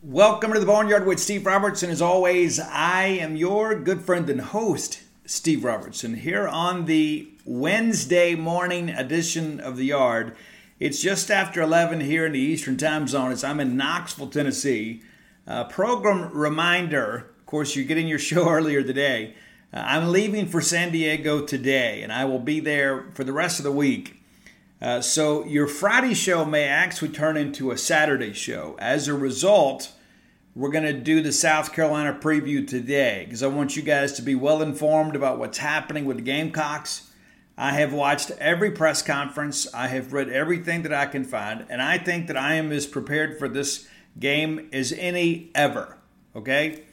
Welcome to the Boneyard with Steve Robertson. As always, I am your good friend and host, Steve Robertson, here on the Wednesday morning edition of the Yard. It's just after 11 here in the Eastern Time Zone as I'm in Knoxville, Tennessee. Uh, program reminder of course, you're getting your show earlier today. Uh, I'm leaving for San Diego today, and I will be there for the rest of the week. Uh, so your Friday show may actually turn into a Saturday show. As a result, we're going to do the South Carolina preview today because I want you guys to be well informed about what's happening with the Gamecocks. I have watched every press conference, I have read everything that I can find, and I think that I am as prepared for this game as any ever. Okay?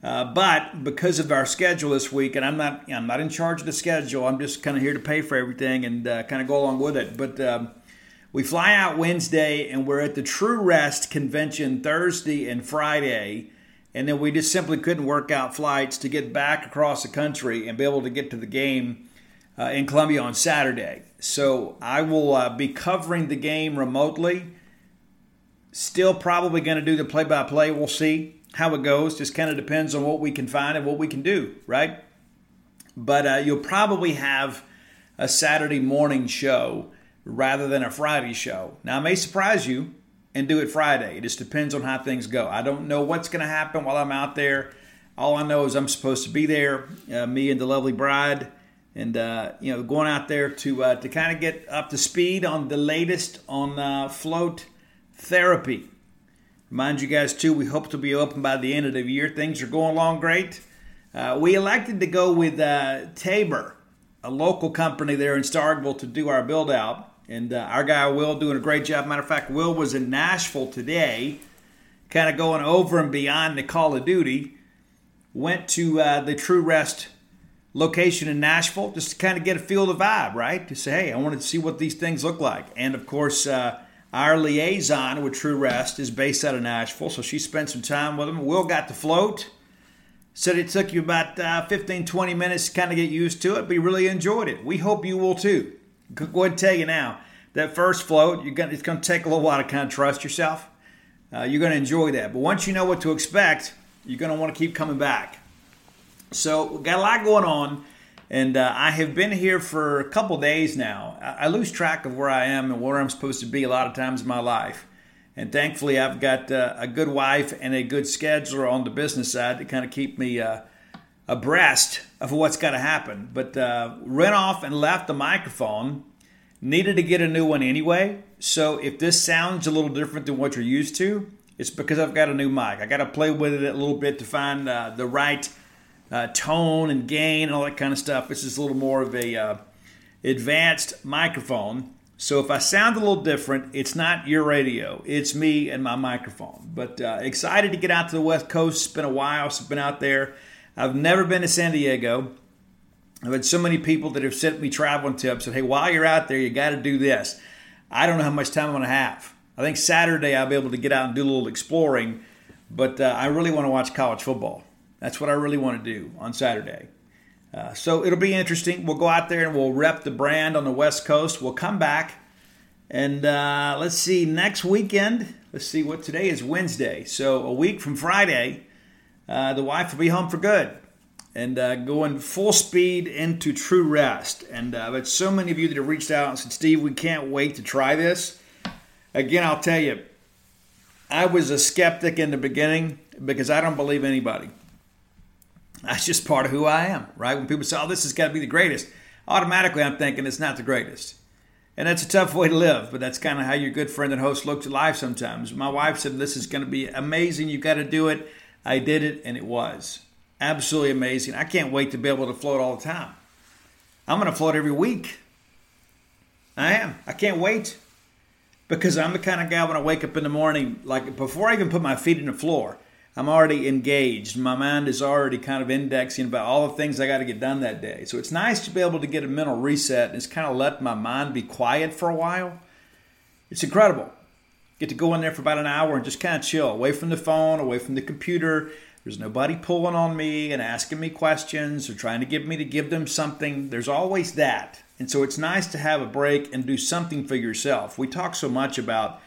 Uh, but because of our schedule this week, and I'm not I'm not in charge of the schedule. I'm just kind of here to pay for everything and uh, kind of go along with it. But um, we fly out Wednesday, and we're at the True Rest convention Thursday and Friday, and then we just simply couldn't work out flights to get back across the country and be able to get to the game uh, in Columbia on Saturday. So I will uh, be covering the game remotely. Still probably going to do the play-by-play. We'll see how it goes. Just kind of depends on what we can find and what we can do, right? But uh, you'll probably have a Saturday morning show rather than a Friday show. Now, I may surprise you and do it Friday. It just depends on how things go. I don't know what's going to happen while I'm out there. All I know is I'm supposed to be there, uh, me and the lovely bride, and uh, you know, going out there to uh, to kind of get up to speed on the latest on uh, float therapy. Remind you guys, too, we hope to be open by the end of the year. Things are going along great. Uh, we elected to go with uh, Tabor, a local company there in Starkville, to do our build out. And uh, our guy Will doing a great job. Matter of fact, Will was in Nashville today, kind of going over and beyond the Call of Duty. Went to uh, the True Rest location in Nashville just to kind of get a feel of the vibe, right? To say, hey, I wanted to see what these things look like. And of course, uh, our liaison with True Rest is based out of Nashville, so she spent some time with them. Will got to float. Said it took you about uh, 15, 20 minutes to kind of get used to it, but he really enjoyed it. We hope you will too. Go ahead and tell you now, that first float, you're gonna, it's going to take a little while to kind of trust yourself. Uh, you're going to enjoy that. But once you know what to expect, you're going to want to keep coming back. So, we got a lot going on. And uh, I have been here for a couple days now. I, lose track of where I am and where I'm supposed to be a lot of times in my life. And thankfully, I've got uh, a good wife and a good scheduler on the business side to kind of keep me uh, abreast of what's got to happen. But uh, ran off and left the microphone. Needed to get a new one anyway. So if this sounds a little different than what you're used to, it's because I've got a new mic. I got to play with it a little bit to find uh, the right uh, tone and gain and all that kind of stuff. This is a little more of a uh, advanced microphone. So if I sound a little different, it's not your radio. It's me and my microphone. But uh, excited to get out to the West Coast. It's been a while since I've been out there. I've never been to San Diego. I've had so many people that have sent me traveling tips and hey, while you're out there, you got to do this. I don't know how much time I'm going to have. I think Saturday I'll be able to get out and do a little exploring, but uh, I really want to watch college football. That's what I really want to do on Saturday. Uh, so it'll be interesting. We'll go out there and we'll rep the brand on the West Coast. We'll come back and uh, let's see next weekend. Let's see what today is Wednesday. So a week from Friday, uh, the wife will be home for good and uh, going full speed into true rest. And uh, but so many of you that have reached out and said, Steve, we can't wait to try this. Again, I'll tell you, I was a skeptic in the beginning because I don't believe anybody. That's just part of who I am, right? When people say, oh, this has got to be the greatest, automatically I'm thinking it's not the greatest. And that's a tough way to live, but that's kind of how your good friend and host looks at life sometimes. My wife said, This is going to be amazing. You've got to do it. I did it, and it was absolutely amazing. I can't wait to be able to float all the time. I'm going to float every week. I am. I can't wait because I'm the kind of guy when I wake up in the morning, like before I even put my feet in the floor, I'm already engaged. My mind is already kind of indexing about all the things I got to get done that day. So it's nice to be able to get a mental reset and just kind of let my mind be quiet for a while. It's incredible. Get to go in there for about an hour and just kind of chill, away from the phone, away from the computer. There's nobody pulling on me and asking me questions or trying to get me to give them something. There's always that. And so it's nice to have a break and do something for yourself. We talk so much about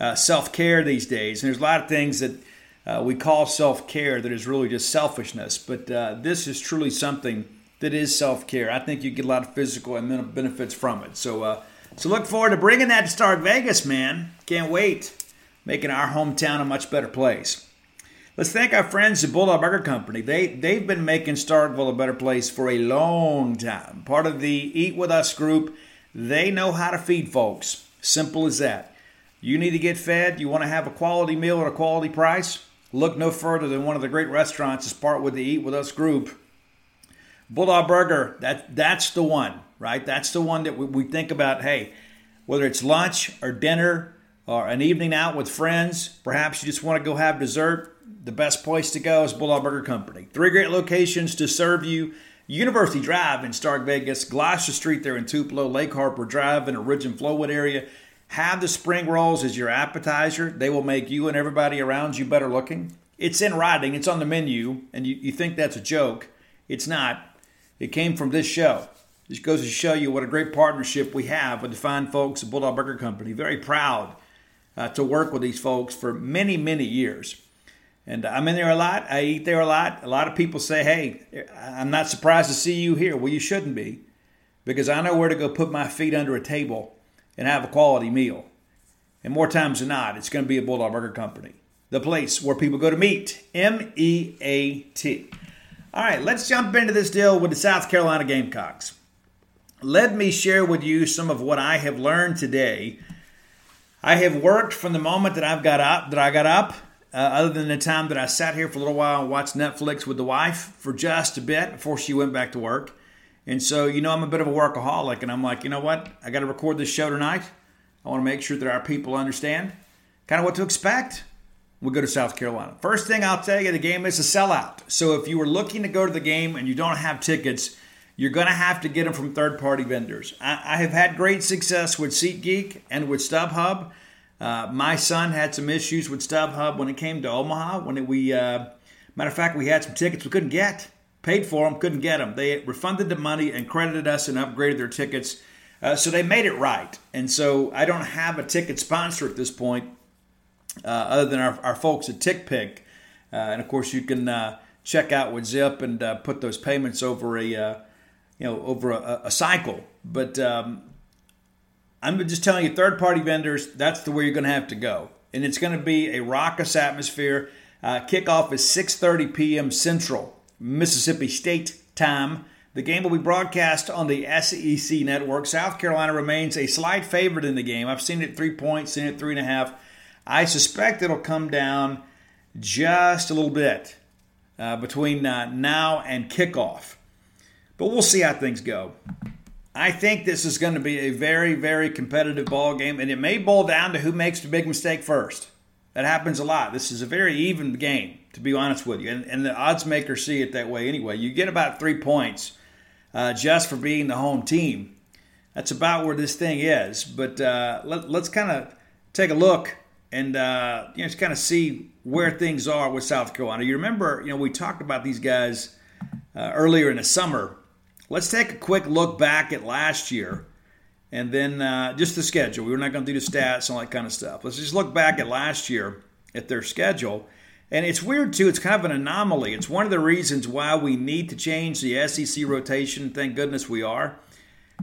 uh, self care these days, and there's a lot of things that uh, we call self care that is really just selfishness. But uh, this is truly something that is self care. I think you get a lot of physical and mental benefits from it. So, uh, so look forward to bringing that to Stark Vegas, man. Can't wait. Making our hometown a much better place. Let's thank our friends at Bulldog Burger Company. They, they've been making Starkville a better place for a long time. Part of the Eat With Us group, they know how to feed folks. Simple as that. You need to get fed, you want to have a quality meal at a quality price? Look no further than one of the great restaurants as part with the Eat With Us group. Bulldog Burger, that, that's the one, right? That's the one that we, we think about, hey, whether it's lunch or dinner or an evening out with friends, perhaps you just want to go have dessert, the best place to go is Bulldog Burger Company. Three great locations to serve you. University Drive in Stark Vegas, Gloster Street there in Tupelo, Lake Harbor Drive in the Ridge and Flowwood area. Have the spring rolls as your appetizer. They will make you and everybody around you better looking. It's in writing, it's on the menu, and you, you think that's a joke. It's not. It came from this show. This goes to show you what a great partnership we have with the fine folks at Bulldog Burger Company. Very proud uh, to work with these folks for many, many years. And I'm in there a lot. I eat there a lot. A lot of people say, hey, I'm not surprised to see you here. Well, you shouldn't be because I know where to go put my feet under a table and have a quality meal. And more times than not, it's going to be a Bulldog Burger Company, the place where people go to meet. M E A T. All right, let's jump into this deal with the South Carolina Gamecocks. Let me share with you some of what I have learned today. I have worked from the moment that I've got up, that I got up uh, other than the time that I sat here for a little while and watched Netflix with the wife for just a bit before she went back to work. And so, you know, I'm a bit of a workaholic, and I'm like, you know what? I got to record this show tonight. I want to make sure that our people understand kind of what to expect. We go to South Carolina. First thing I'll tell you, the game is a sellout. So if you were looking to go to the game and you don't have tickets, you're going to have to get them from third party vendors. I, I have had great success with SeatGeek and with StubHub. Uh, my son had some issues with StubHub when it came to Omaha. When it, we, uh, matter of fact, we had some tickets we couldn't get, paid for them, couldn't get them. They refunded the money and credited us and upgraded their tickets. Uh, so they made it right. And so I don't have a ticket sponsor at this point, uh, other than our, our folks at TickPick. Uh, and of course, you can uh, check out with Zip and put those payments over a, you know, over a, a cycle. But um, I'm just telling you, third party vendors, that's the way you're going to have to go. And it's going to be a raucous atmosphere. Uh, kickoff is 6.30 p.m. Central, Mississippi State time. The game will be broadcast on the SEC network. South Carolina remains a slight favorite in the game. I've seen it three points, seen it three and a half. I suspect it'll come down just a little bit uh, between uh, now and kickoff. But we'll see how things go. I think this is going to be a very, very competitive ball game, and it may boil down to who makes the big mistake first. That happens a lot. This is a very even game, to be honest with you, and, and the odds makers see it that way anyway. You get about three points uh, just for being the home team. That's about where this thing is. But uh, let, us kind of take a look and uh, you know just kind of see where things are with South Carolina. You remember, you know, we talked about these guys uh, earlier in the summer Let's take a quick look back at last year and then uh, just the schedule. We're not going to do the stats and all that kind of stuff. Let's just look back at last year at their schedule. And it's weird, too. It's kind of an anomaly. It's one of the reasons why we need to change the SEC rotation. Thank goodness we are.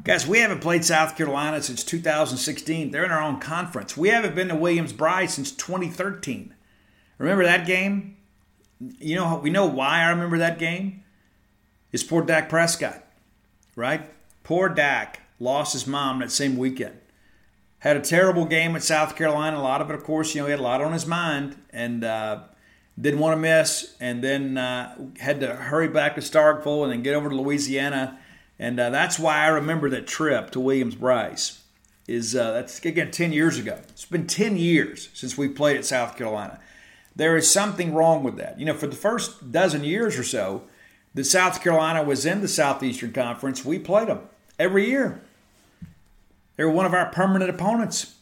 Guys, we haven't played South Carolina since 2016. They're in our own conference. We haven't been to Williams-Brice since 2013. Remember that game? You know, we know why I remember that game? It's poor Dak Prescott right? Poor Dak lost his mom that same weekend. Had a terrible game at South Carolina. A lot of it, of course, you know, he had a lot on his mind and uh, didn't want to miss. And then uh, had to hurry back to Starkville and then get over to Louisiana. And uh, that's why I remember that trip to Williams-Brice. Is uh, that's again ten years ago. It's been ten years since we played at South Carolina. There is something wrong with that. You know, for the first dozen years or so, that South Carolina was in the Southeastern Conference, we played them every year. They were one of our permanent opponents.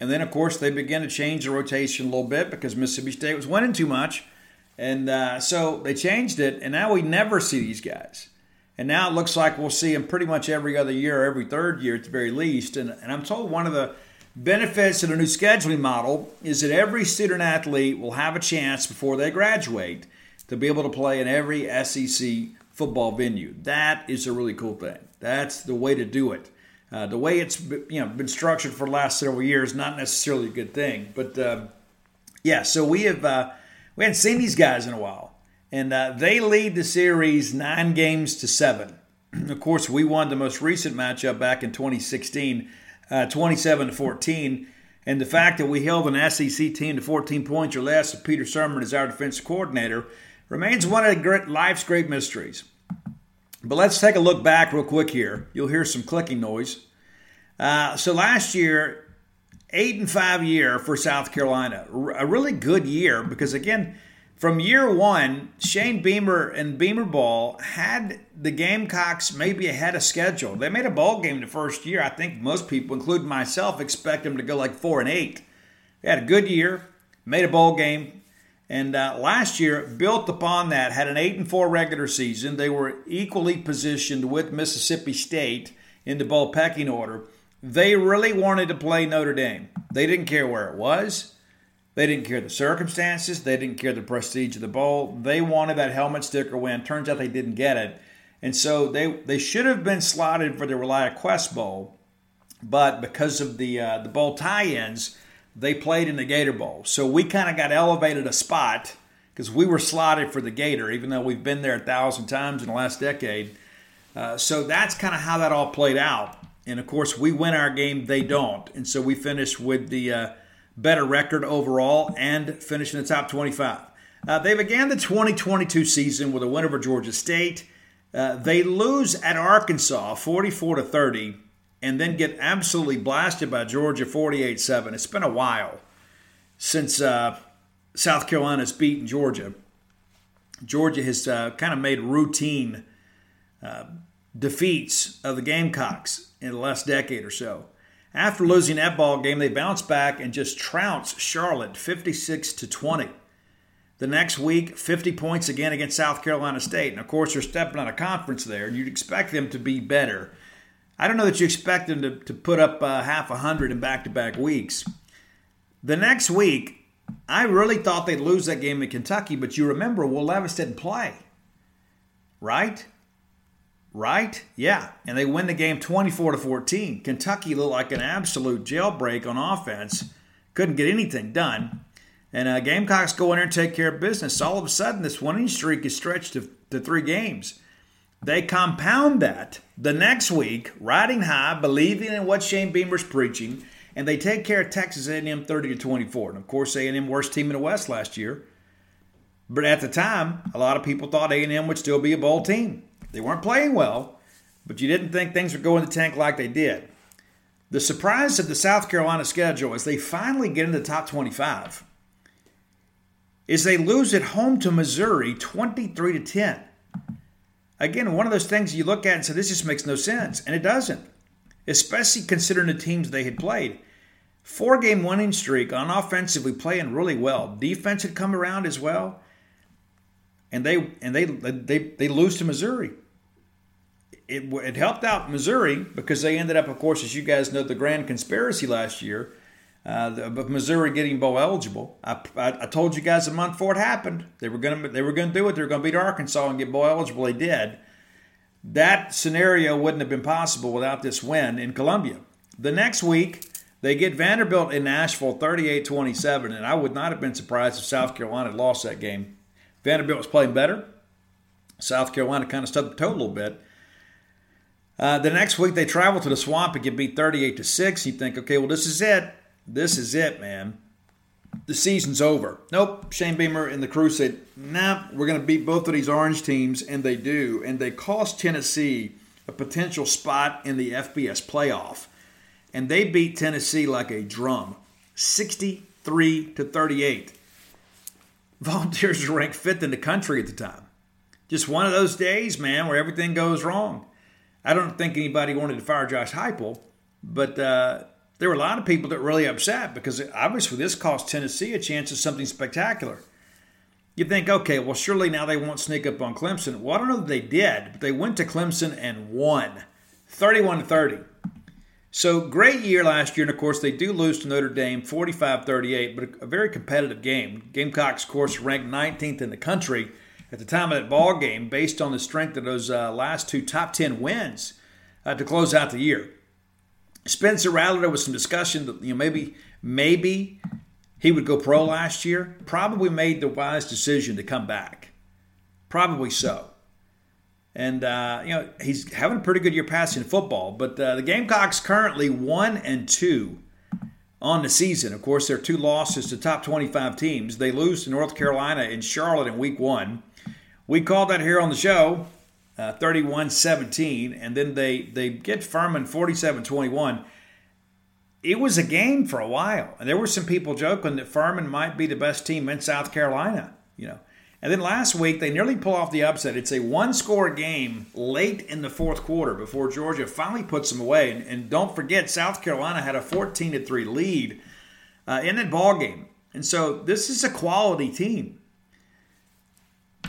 And then, of course, they began to change the rotation a little bit because Mississippi State was winning too much. And uh, so they changed it, and now we never see these guys. And now it looks like we'll see them pretty much every other year, every third year at the very least. And, and I'm told one of the Benefits of the new scheduling model is that every student athlete will have a chance before they graduate to be able to play in every SEC football venue. That is a really cool thing. That's the way to do it. Uh, the way it's you know been structured for the last several years, not necessarily a good thing. But uh, yeah, so we have uh, we hadn't seen these guys in a while, and uh, they lead the series nine games to seven. of course, we won the most recent matchup back in 2016 uh, 27 to 14. And the fact that we held an SEC team to 14 points or less with Peter Sirmon as our defensive coordinator remains one of life's great mysteries. But let's take a look back real quick here. You'll hear some clicking noise. Uh, so last year, eight and five year for South Carolina, a really good year because again, from year one, Shane Beamer and Beamer Ball had the Gamecocks maybe ahead of schedule. They made a bowl game the first year. I think most people, including myself, expect them to go like four and eight. They had a good year, made a bowl game, and uh, last year built upon that. Had an eight and four regular season. They were equally positioned with Mississippi State in the bowl pecking order. They really wanted to play Notre Dame. They didn't care where it was. They didn't care the circumstances. They didn't care the prestige of the bowl. They wanted that helmet sticker win. Turns out they didn't get it. And so they, they should have been slotted for the ReliaQuest Bowl, but because of the uh, the bowl tie-ins, they played in the Gator Bowl. So we kind of got elevated a spot because we were slotted for the Gator, even though we've been there a thousand times in the last decade. Uh, so that's kind of how that all played out. And of course, we win our game, they don't. And so we finished with the uh, better record overall and finish in the top 25. Uh, they began the 2022 season with a win over Georgia State. Uh, they lose at Arkansas 44 to 30 and then get absolutely blasted by Georgia 48 7. It's been a while since uh, South Carolina's beaten Georgia. Georgia has uh, kind of made routine uh, defeats of the Gamecocks in the last decade or so. After losing that ball game, they bounced back and just trounced Charlotte 56 to 20. The next week, 50 points again against South Carolina State. And of course, they're stepping on a conference there, and you'd expect them to be better. I don't know that you expect them to, to put up uh, half a hundred in back to back weeks. The next week, I really thought they'd lose that game in Kentucky, but you remember Will Levis didn't play. Right? right? Yeah, and they win the game 24 to 14. Kentucky looked like an absolute jailbreak on offense. Couldn't get anything done. And uh, Gamecocks go in there and take care of business. All of a sudden, this winning streak is stretched to, to three games. They compound that the next week, riding high, believing in what Shane Beamer's preaching, and they take care of Texas A&M 30 to 24. And of course, A&M worst team in the West last year. But at the time, a lot of people thought A&M would still be a bowl team. They weren't playing well, but you didn't think things would go in the tank like they did. The surprise of the South Carolina schedule is they finally get into the top 25 is they lose at home to Missouri 23 to 10. Again, one of those things you look at and say this just makes no sense, and it doesn't. Especially considering the teams they had played. Four game winning streak on offensively playing really well. Defense had come around as well and they and they they they lose to Missouri. It, it helped out Missouri because they ended up, of course, as you guys know, the grand conspiracy last year uh, of Missouri getting bowl eligible. I, I, I, told you guys a month before it happened they were going to they were to do it. They were going to beat Arkansas and get bowl eligible. They did. That scenario wouldn't have been possible without this win in Columbia. The next week, they get Vanderbilt in Nashville 38 27, and I would not have been surprised if South Carolina had lost that game Vanderbilt was playing better. South Carolina kind of stubbed the toe a little bit. Uh, the next week they travel to the swamp and get beat 38 to 6. You think, okay, well, this is it. This is it, man. The season's over. Nope. Shane Beamer and the crew said, nah, we're going to beat both of these orange teams, and they do. And they cost Tennessee a potential spot in the FBS playoff. And they beat Tennessee like a drum 63 to 38. Volunteers were ranked fifth in the country at the time. Just one of those days, man, where everything goes wrong. I don't think anybody wanted to fire Josh Heupel, but uh, there were a lot of people that were really upset because obviously this cost Tennessee a chance of something spectacular. You think, okay, well, surely now they won't sneak up on Clemson. Well, I don't know that they did, but they went to Clemson and won 31 to 30. So great year last year, and of course they do lose to Notre Dame 45-38, but a very competitive game. Gamecocks, of course, ranked 19th in the country at the time of that ball game, based on the strength of those uh, last two top 10 wins uh, to close out the year. Spencer Rattler, there was some discussion that you know maybe maybe he would go pro last year. Probably made the wise decision to come back. Probably so. And uh, you know he's having a pretty good year passing football. But uh, the Gamecocks currently one and two on the season. Of course, their two losses to top 25 teams. They lose to North Carolina in Charlotte in Week One. We called that here on the show, uh, 31-17, and then they they get Furman 47-21. It was a game for a while, and there were some people joking that Furman might be the best team in South Carolina. You know, and then last week they nearly pull off the upset. It's a one-score game late in the fourth quarter before Georgia finally puts them away. And, and don't forget, South Carolina had a 14 to three lead uh, in that ball game, and so this is a quality team.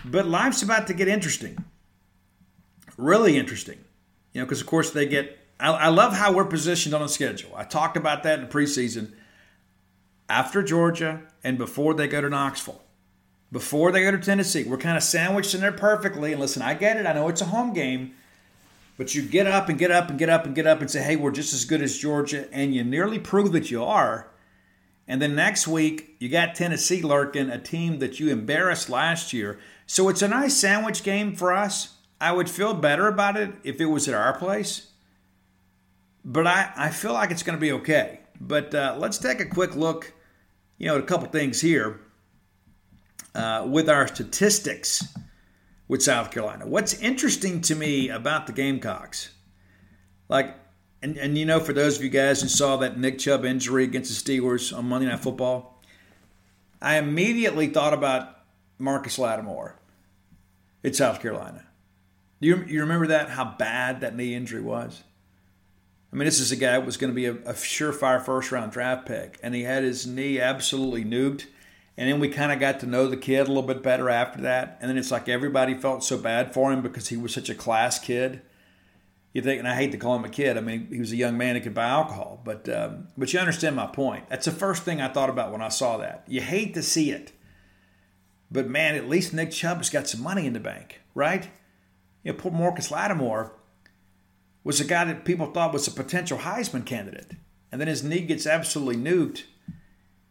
But life's about to get interesting. Really interesting. You know, because of course they get. I, I love how we're positioned on the schedule. I talked about that in the preseason. After Georgia and before they go to Knoxville, before they go to Tennessee, we're kind of sandwiched in there perfectly. And listen, I get it. I know it's a home game, but you get up and get up and get up and get up and say, hey, we're just as good as Georgia, and you nearly prove that you are. And then next week, you got Tennessee lurking, a team that you embarrassed last year. So it's a nice sandwich game for us. I would feel better about it if it was at our place. But I, I feel like it's going to be okay. But uh, let's take a quick look, you know, at a couple things here uh, with our statistics with South Carolina. What's interesting to me about the Gamecocks, like, and, and you know, for those of you guys who saw that Nick Chubb injury against the Steelers on Monday Night Football, I immediately thought about Marcus Lattimore at South Carolina. Do you, you remember that? How bad that knee injury was? I mean, this is a guy that was going to be a, a surefire first round draft pick, and he had his knee absolutely nuked. And then we kind of got to know the kid a little bit better after that. And then it's like everybody felt so bad for him because he was such a class kid. You think, and I hate to call him a kid. I mean, he was a young man who could buy alcohol, but um, but you understand my point. That's the first thing I thought about when I saw that. You hate to see it, but man, at least Nick Chubb's got some money in the bank, right? You know, poor Marcus Lattimore was a guy that people thought was a potential Heisman candidate. And then his knee gets absolutely nuked,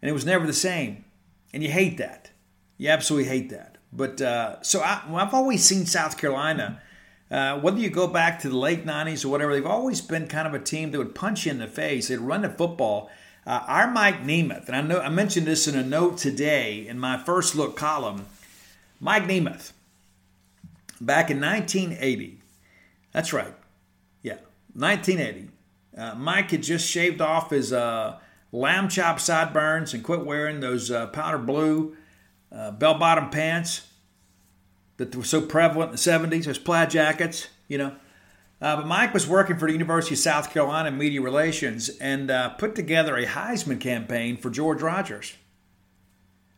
and it was never the same. And you hate that. You absolutely hate that. But uh, so I, well, I've always seen South Carolina, uh, whether you go back to the late 90s or whatever, they've always been kind of a team that would punch you in the face. They'd run the football. Uh, our Mike Nemeth, and I know I mentioned this in a note today in my first look column. Mike Nemeth, back in 1980, that's right, yeah, 1980. Uh, Mike had just shaved off his uh, lamb chop sideburns and quit wearing those uh, powder blue uh, bell bottom pants that were so prevalent in the 70s, those plaid jackets, you know. Uh, but Mike was working for the University of South Carolina Media Relations and uh, put together a Heisman campaign for George Rogers.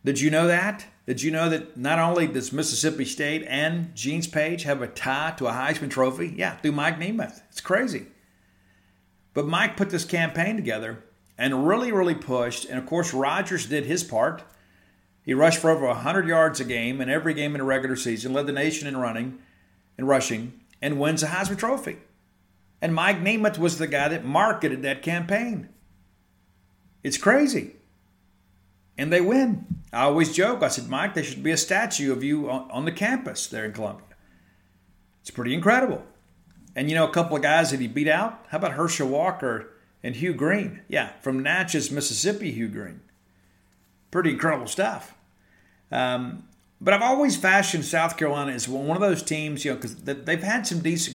Did you know that? Did you know that not only does Mississippi State and Gene's Page have a tie to a Heisman Trophy? Yeah, through Mike Nemeth. It's crazy. But Mike put this campaign together and really, really pushed. And of course, Rogers did his part. He rushed for over 100 yards a game in every game in the regular season, led the nation in running and rushing and wins a Heisman Trophy. And Mike Nemeth was the guy that marketed that campaign. It's crazy. And they win. I always joke. I said, Mike, there should be a statue of you on, on the campus there in Columbia. It's pretty incredible. And you know, a couple of guys that he beat out. How about Herschel Walker and Hugh Green? Yeah, from Natchez, Mississippi, Hugh Green. Pretty incredible stuff. Um, but I've always fashioned South Carolina as one of those teams, you know, because they've had some decent.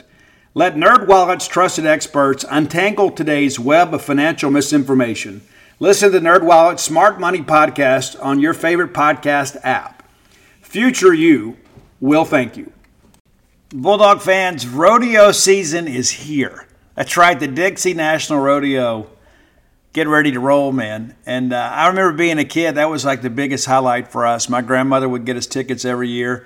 Let NerdWallet's trusted experts untangle today's web of financial misinformation. Listen to NerdWallet's Smart Money podcast on your favorite podcast app. Future you will thank you. Bulldog fans, rodeo season is here. That's right, the Dixie National Rodeo get ready to roll, man. And uh, I remember being a kid, that was like the biggest highlight for us. My grandmother would get us tickets every year,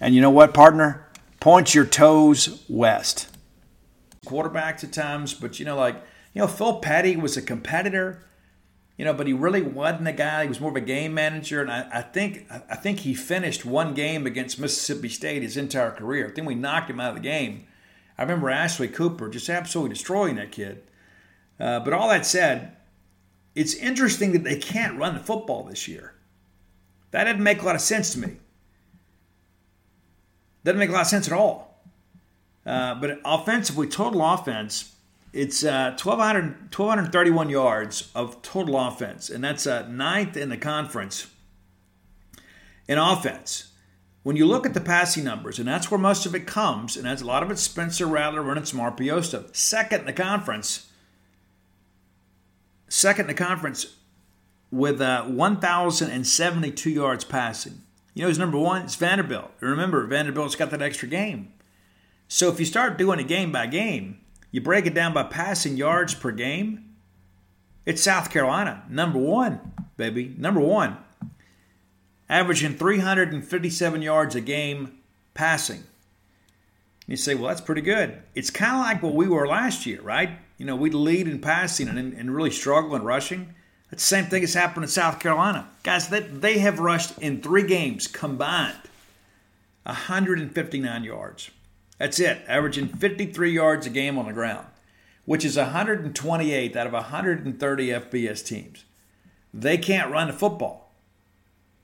And you know what, partner? Point your toes west. Quarterbacks at times, but you know, like, you know, Phil Petty was a competitor, you know, but he really wasn't a guy. He was more of a game manager, and I, I think I think he finished one game against Mississippi State his entire career. I think we knocked him out of the game. I remember Ashley Cooper just absolutely destroying that kid. Uh, but all that said, it's interesting that they can't run the football this year. That didn't make a lot of sense to me. Doesn't make a lot of sense at all. Uh, but offensively, total offense, it's uh, 1,200, 1,231 yards of total offense, and that's uh, ninth in the conference in offense. When you look at the passing numbers, and that's where most of it comes, and that's a lot of it Spencer Rattler running some RPO stuff. Second in the conference, second in the conference with uh, 1,072 yards passing. You know who's number one? It's Vanderbilt. Remember, Vanderbilt's got that extra game. So if you start doing it game by game, you break it down by passing yards per game, it's South Carolina, number one, baby, number one, averaging 357 yards a game passing. You say, well, that's pretty good. It's kind of like what we were last year, right? You know, we'd lead in passing and, and really struggle in rushing. Same thing has happened in South Carolina. Guys, they, they have rushed in three games combined 159 yards. That's it, averaging 53 yards a game on the ground, which is 128th out of 130 FBS teams. They can't run the football.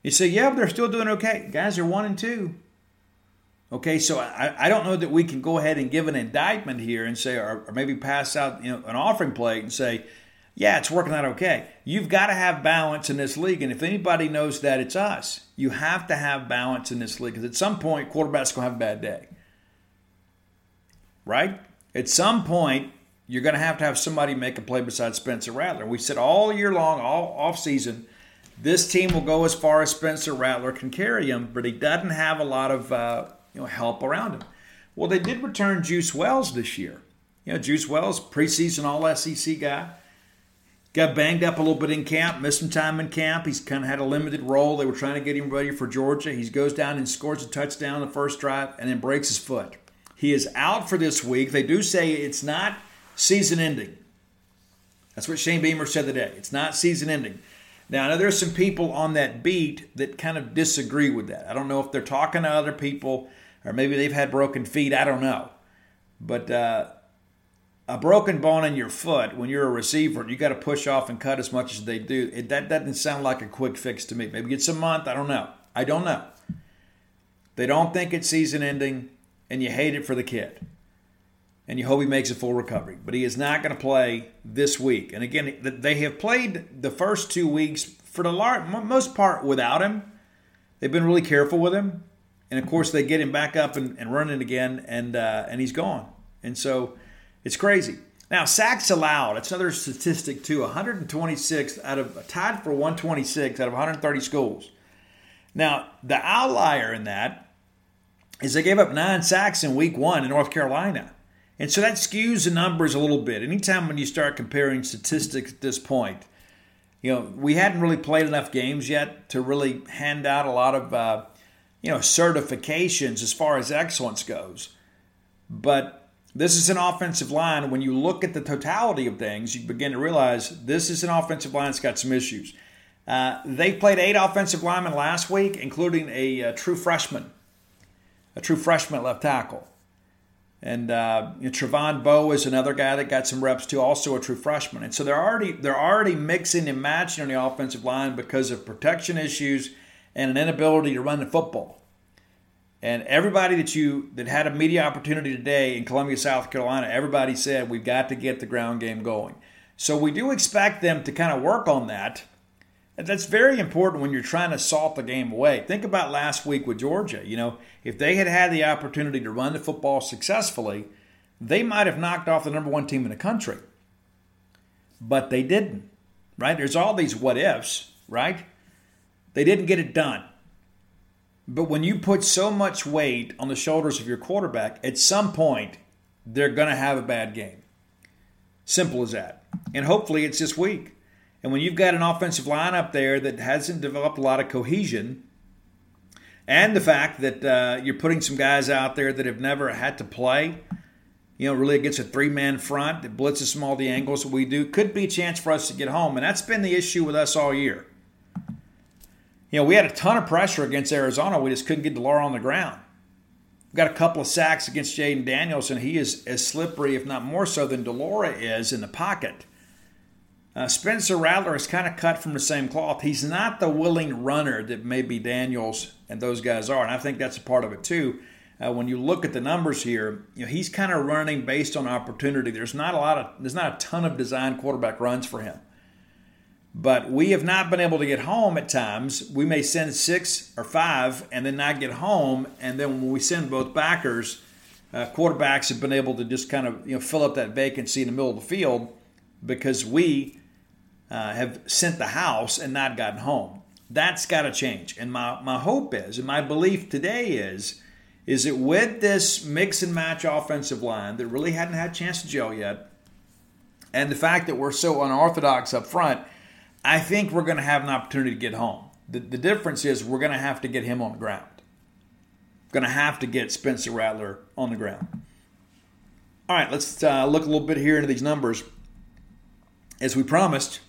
You say, yeah, but they're still doing okay. Guys are one and two. Okay, so I, I don't know that we can go ahead and give an indictment here and say, or, or maybe pass out you know an offering plate and say, yeah, it's working out okay. You've got to have balance in this league, and if anybody knows that, it's us. You have to have balance in this league because at some point, quarterback's gonna have a bad day right? At some point, you're going to have to have somebody make a play besides Spencer Rattler. We said all year long, all off season, this team will go as far as Spencer Rattler can carry him, but he doesn't have a lot of uh, you know help around him. Well, they did return Juice Wells this year. You know, Juice Wells, preseason All SEC guy, got banged up a little bit in camp, missed some time in camp. He's kind of had a limited role. They were trying to get him ready for Georgia. He goes down and scores a touchdown the first drive, and then breaks his foot. He is out for this week. They do say it's not season ending. That's what Shane Beamer said today. It's not season ending. Now, I know there's some people on that beat that kind of disagree with that. I don't know if they're talking to other people or maybe they've had broken feet. I don't know. But uh, a broken bone in your foot when you're a receiver, you got to push off and cut as much as they do. It, that doesn't sound like a quick fix to me. Maybe it's a month. I don't know. I don't know. They don't think it's season ending, and you hate it for the kid. And you hope he makes a full recovery. But he is not going to play this week. And again, they have played the first two weeks for the large, most part without him. They've been really careful with him. And of course, they get him back up and, and running again, and, uh, and he's gone. And so it's crazy. Now, sacks allowed, That's another statistic too 126 out of tied for 126 out of 130 schools. Now, the outlier in that is they gave up nine sacks in week one in North Carolina. And so that skews the numbers a little bit. Anytime when you start comparing statistics at this point, you know, we hadn't really played enough games yet to really hand out a lot of, uh, you know, certifications as far as excellence goes. But this is an offensive line. When you look at the totality of things, you begin to realize this is an offensive line that's got some issues. Uh, they played eight offensive linemen last week, including a, a, true freshman, a true freshman left tackle. And uh, you know, Trevon Bowe is another guy that got some reps too, also a true freshman. And so they're already they're already mixing and matching on the offensive line because of protection issues and an inability to run the football. And everybody that you that had a media opportunity today in Columbia, South Carolina, everybody said we've got to get the ground game going. So we do expect them to kind of work on that. And that's very important when you're trying to salt the game away. Think about last week with Georgia. You know, if they had had the opportunity to run the football successfully, they might have knocked off the number one team in the country. But they didn't, right? There's all these what ifs, right? They didn't get it done. But when you put so much weight on the shoulders of your quarterback, at some point, they're going to have a bad game. Simple as that. And hopefully it's this week. And when you've got an offensive line up there that hasn't developed a lot of cohesion, and the fact that uh, you're putting some guys out there that have never had to play, you know, really against a three man front that blitzes from all the angles that we do, could be a chance for us to get home. And that's been the issue with us all year you know, we had a ton of pressure against Arizona. We just couldn't get de Laura on the ground. We got a couple of sacks against Jayden Daniels, and he is as slippery, if not more so, than de Laura is in the pocket. Uh, Spencer Rattler is kind of cut from the same cloth. He's not the willing runner that maybe Daniels and those guys are, and I think that's a part of it too. Uh, when you look at the numbers here, you know he's kind of running based on opportunity. There's not a lot of there's not a ton of design quarterback runs for him. But we have not been able to get home at times. We may send six or five and then not get home. And then when we send both backers, uh, quarterbacks have been able to just kind of you know fill up that vacancy in the middle of the field because we uh, have sent the house and not gotten home. That's got to change. And my, my hope is, and my belief today is, is that with this mix and match offensive line that really hadn't had a chance to gel yet, and the fact that we're so unorthodox up front, I think we're going to have an opportunity to get home. The, the difference is we're going to have to get him on the ground. Going to have to get Spencer Rattler on the ground. All right, let's uh, look a little bit here into these numbers. As we promised,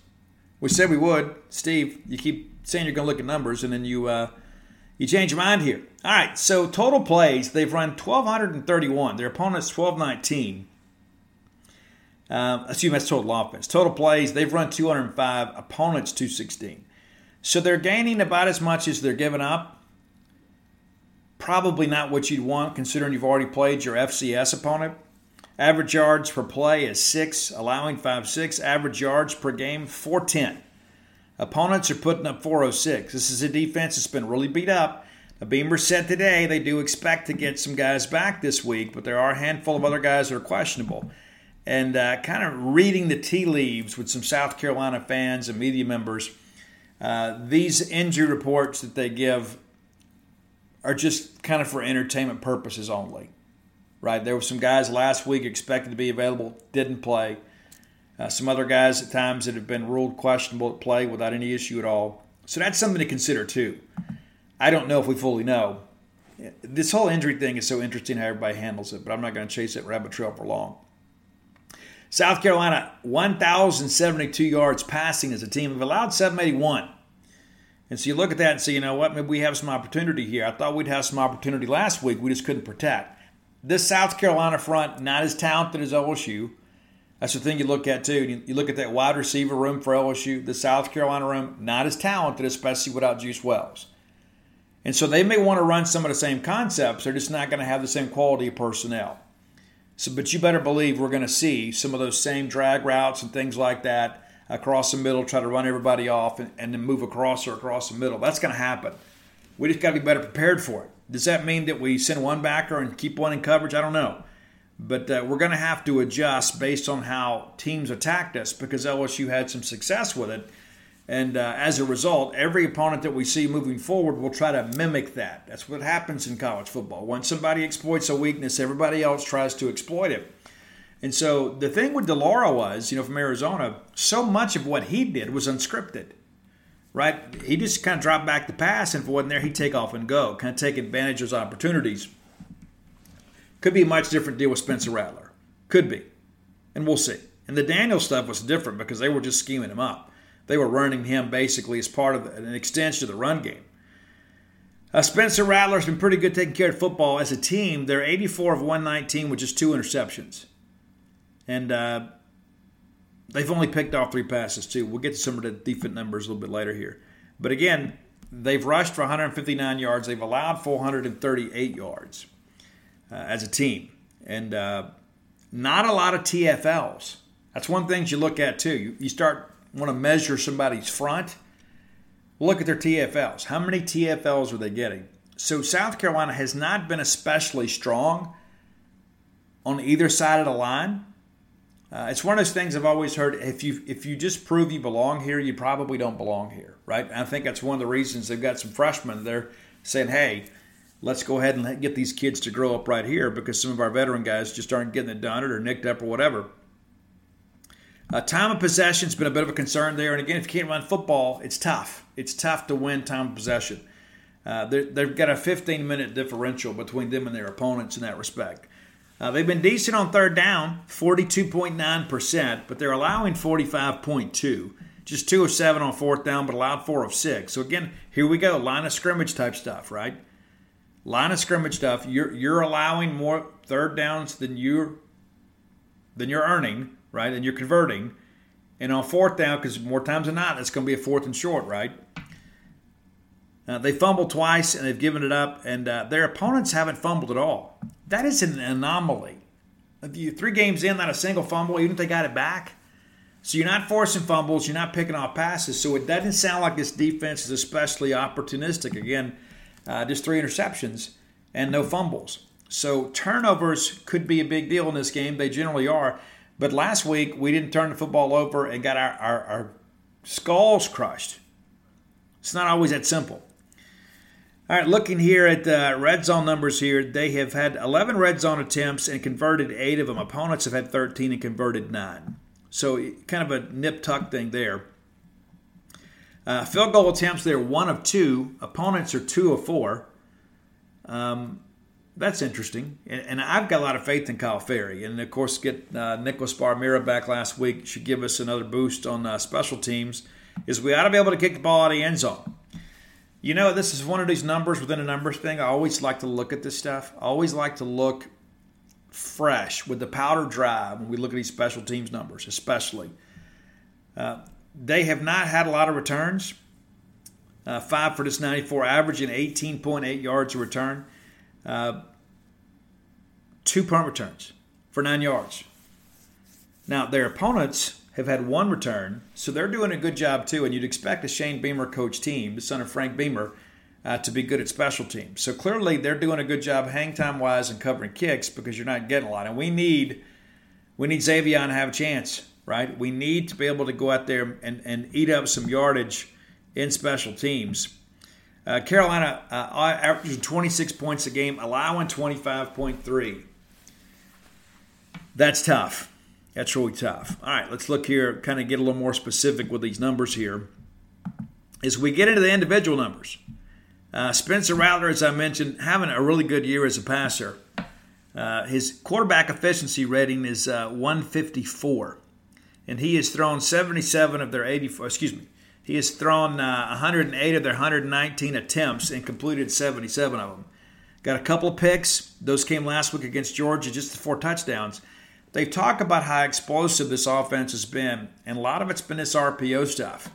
we said we would. Steve, you keep saying you're going to look at numbers, and then you uh, you change your mind here. All right, so total plays, they've run 1,231. Their opponent's 1,219. Um, assume that's total offense. Total plays, they've run 205, opponents 216. So they're gaining about as much as they're giving up. Probably not what you'd want considering you've already played your FCS opponent. Average yards per play is 6, allowing 5 6. Average yards per game, 410. Opponents are putting up 406. This is a defense that's been really beat up. The Beamer said today they do expect to get some guys back this week, but there are a handful of other guys that are questionable and uh, kind of reading the tea leaves with some South Carolina fans and media members. Uh, these injury reports that they give are just kind of for entertainment purposes only, right? There were some guys last week expected to be available, didn't play. Uh, some other guys at times that have been ruled questionable to play without any issue at all. So that's something to consider too. I don't know if we fully know. This whole injury thing is so interesting how everybody handles it, but I'm not going to chase that rabbit trail for long. South Carolina, 1,072 yards passing as a team. They've allowed 781. And so you look at that and say, you know what, maybe we have some opportunity here. I thought we'd have some opportunity last week. We just couldn't protect. This South Carolina front, not as talented as LSU. That's the thing you look at too. You look at that wide receiver room for LSU, the South Carolina room, not as talented, especially without Juice Wells. And so they may want to run some of the same concepts. They're just not going to have the same quality of personnel. So, but you better believe we're going to see some of those same drag routes and things like that across the middle, try to run everybody off and, and then move across or across the middle. That's going to happen. We just got to be better prepared for it. Does that mean that we send one backer and keep one in coverage? I don't know. But uh, we're going to have to adjust based on how teams attacked us because LSU had some success with it and uh, as a result, every opponent that we see moving forward will try to mimic that. That's what happens in college football. When somebody exploits a weakness, everybody else tries to exploit it. And so the thing with de Laura was, you know, from Arizona, so much of what he did was unscripted, right? He just kind of dropped back the pass, and if it wasn't there, he'd take off and go, kind of take advantage of those opportunities. Could be a much different deal with Spencer Rattler. Could be. And we'll see. And the Daniel stuff was different because they were just scheming him up. They were running him basically as part of an extension of the run game. Uh, Spencer Rattler's been pretty good taking care of football as a team. They're 84 of 119, which is two interceptions. And uh, they've only picked off three passes, too. We'll get to some of the defense numbers a little bit later here. But again, they've rushed for 159 yards. They've allowed 438 yards uh, as a team. And uh, not a lot of TFLs. That's one thing you look at, too. You, you start want to measure somebody's front, look at their TFLs. How many TFLs are they getting? So South Carolina has not been especially strong on either side of the line. Uh, it's one of those things I've always heard. If you if you just prove you belong here, you probably don't belong here, right? And I think that's one of the reasons they've got some freshmen. They're saying, "Hey, let's go ahead and get these kids to grow up right here," because some of our veteran guys just aren't getting it done or nicked up or whatever. Uh, time of possession has been a bit of a concern there. And again, if you can't run football, it's tough. It's tough to win time of possession. Uh, they've got a 15 minute differential between them and their opponents in that respect. Uh, they've been decent on third down, 42.9%, but they're allowing 45.2. Just two of seven on fourth down, but allowed four of six. So again, here we go, line of scrimmage type stuff, right? Line of scrimmage stuff. You're you're allowing more third downs than you're than you're earning right? And you're converting. And on fourth down, because more times than not, it's going to be a fourth and short, right? Uh, they fumbled twice and they've given it up, and uh, their opponents haven't fumbled at all. That is an anomaly. Three games in, not a single fumble, even if they got it back. So you're not forcing fumbles, you're not picking off passes. So it doesn't sound like this defense is especially opportunistic. Again, uh, just three interceptions and no fumbles. So turnovers could be a big deal in this game. They generally are. But last week, we didn't turn the football over and got our, our, our skulls crushed. It's not always that simple. All right, looking here at the red zone numbers here, they have had 11 red zone attempts and converted eight of them. Opponents have had 13 and converted nine. So kind of a nip tuck thing there. Uh, field goal attempts, they're one of two. Opponents are two of four. Um, that's interesting. And, and, I've got a lot of faith in Kyle Ferrie. And of course, get uh, Nicholas Barr-Mira back last week should give us another boost on uh, special teams. Is we ought to be able to kick the ball out of the end zone. You know, this is one of these numbers within a numbers thing. I always like to look at this stuff. I always like to look fresh with the powder dry when we look at these special teams numbers, especially. Uh, they have not had a lot of returns. Uh, five for this 94, average averaging 18.8 yards a return. Uh, two punt returns for nine yards. Now, their opponents have had one return, so they're doing a good job too. And you'd expect a Shane Beamer coach team, the son of Frank Beamer, uh, to be good at special teams. So clearly, they're doing a good job hang time wise and covering kicks because you're not getting a lot. And we need we need Xavier to have a chance, right? We need to be able to go out there and, and eat up some yardage in special teams. Uh, Carolina uh, averaging 26 points a game, allowing 25.3. That's tough. That's really tough. All right, let's look here, kind of get a little more specific with these numbers here. As we get into the individual numbers, uh, Spencer Rattler, as I mentioned, having a really good year as a passer. Uh, his quarterback efficiency rating is uh, 154, and he has thrown 77 of their 84. Excuse me, he has thrown uh, 108 of their 119 attempts and completed 77 of them. Got a couple of picks. Those came last week against Georgia, just four touchdowns. They talk about how explosive this offense has been, and a lot of it's been this RPO stuff.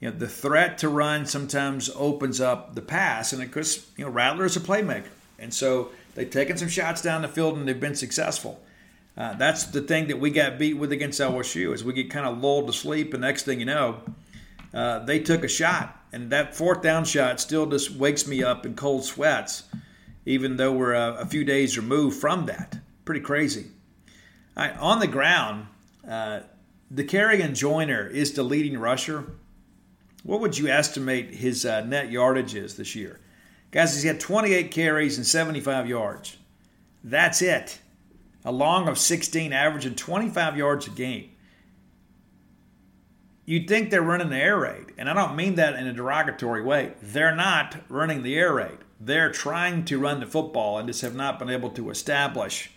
You know, the threat to run sometimes opens up the pass, and of course, you know, Rattler is a playmaker, and so they've taken some shots down the field and they've been successful. Uh, that's the thing that we got beat with against LSU, is we get kind of lulled to sleep, and next thing you know, uh, they took a shot, and that fourth down shot still just wakes me up in cold sweats, even though we're a, a few days removed from that. Pretty crazy. Right, on the ground, uh, Dakereon Joyner is the leading rusher. What would you estimate his uh, net yardage is this year? Guys, he's had 28 carries and 75 yards. That's it. A long of 16, averaging 25 yards a game. You'd think they're running the air raid, and I don't mean that in a derogatory way. They're not running the air raid. They're trying to run the football and just have not been able to establish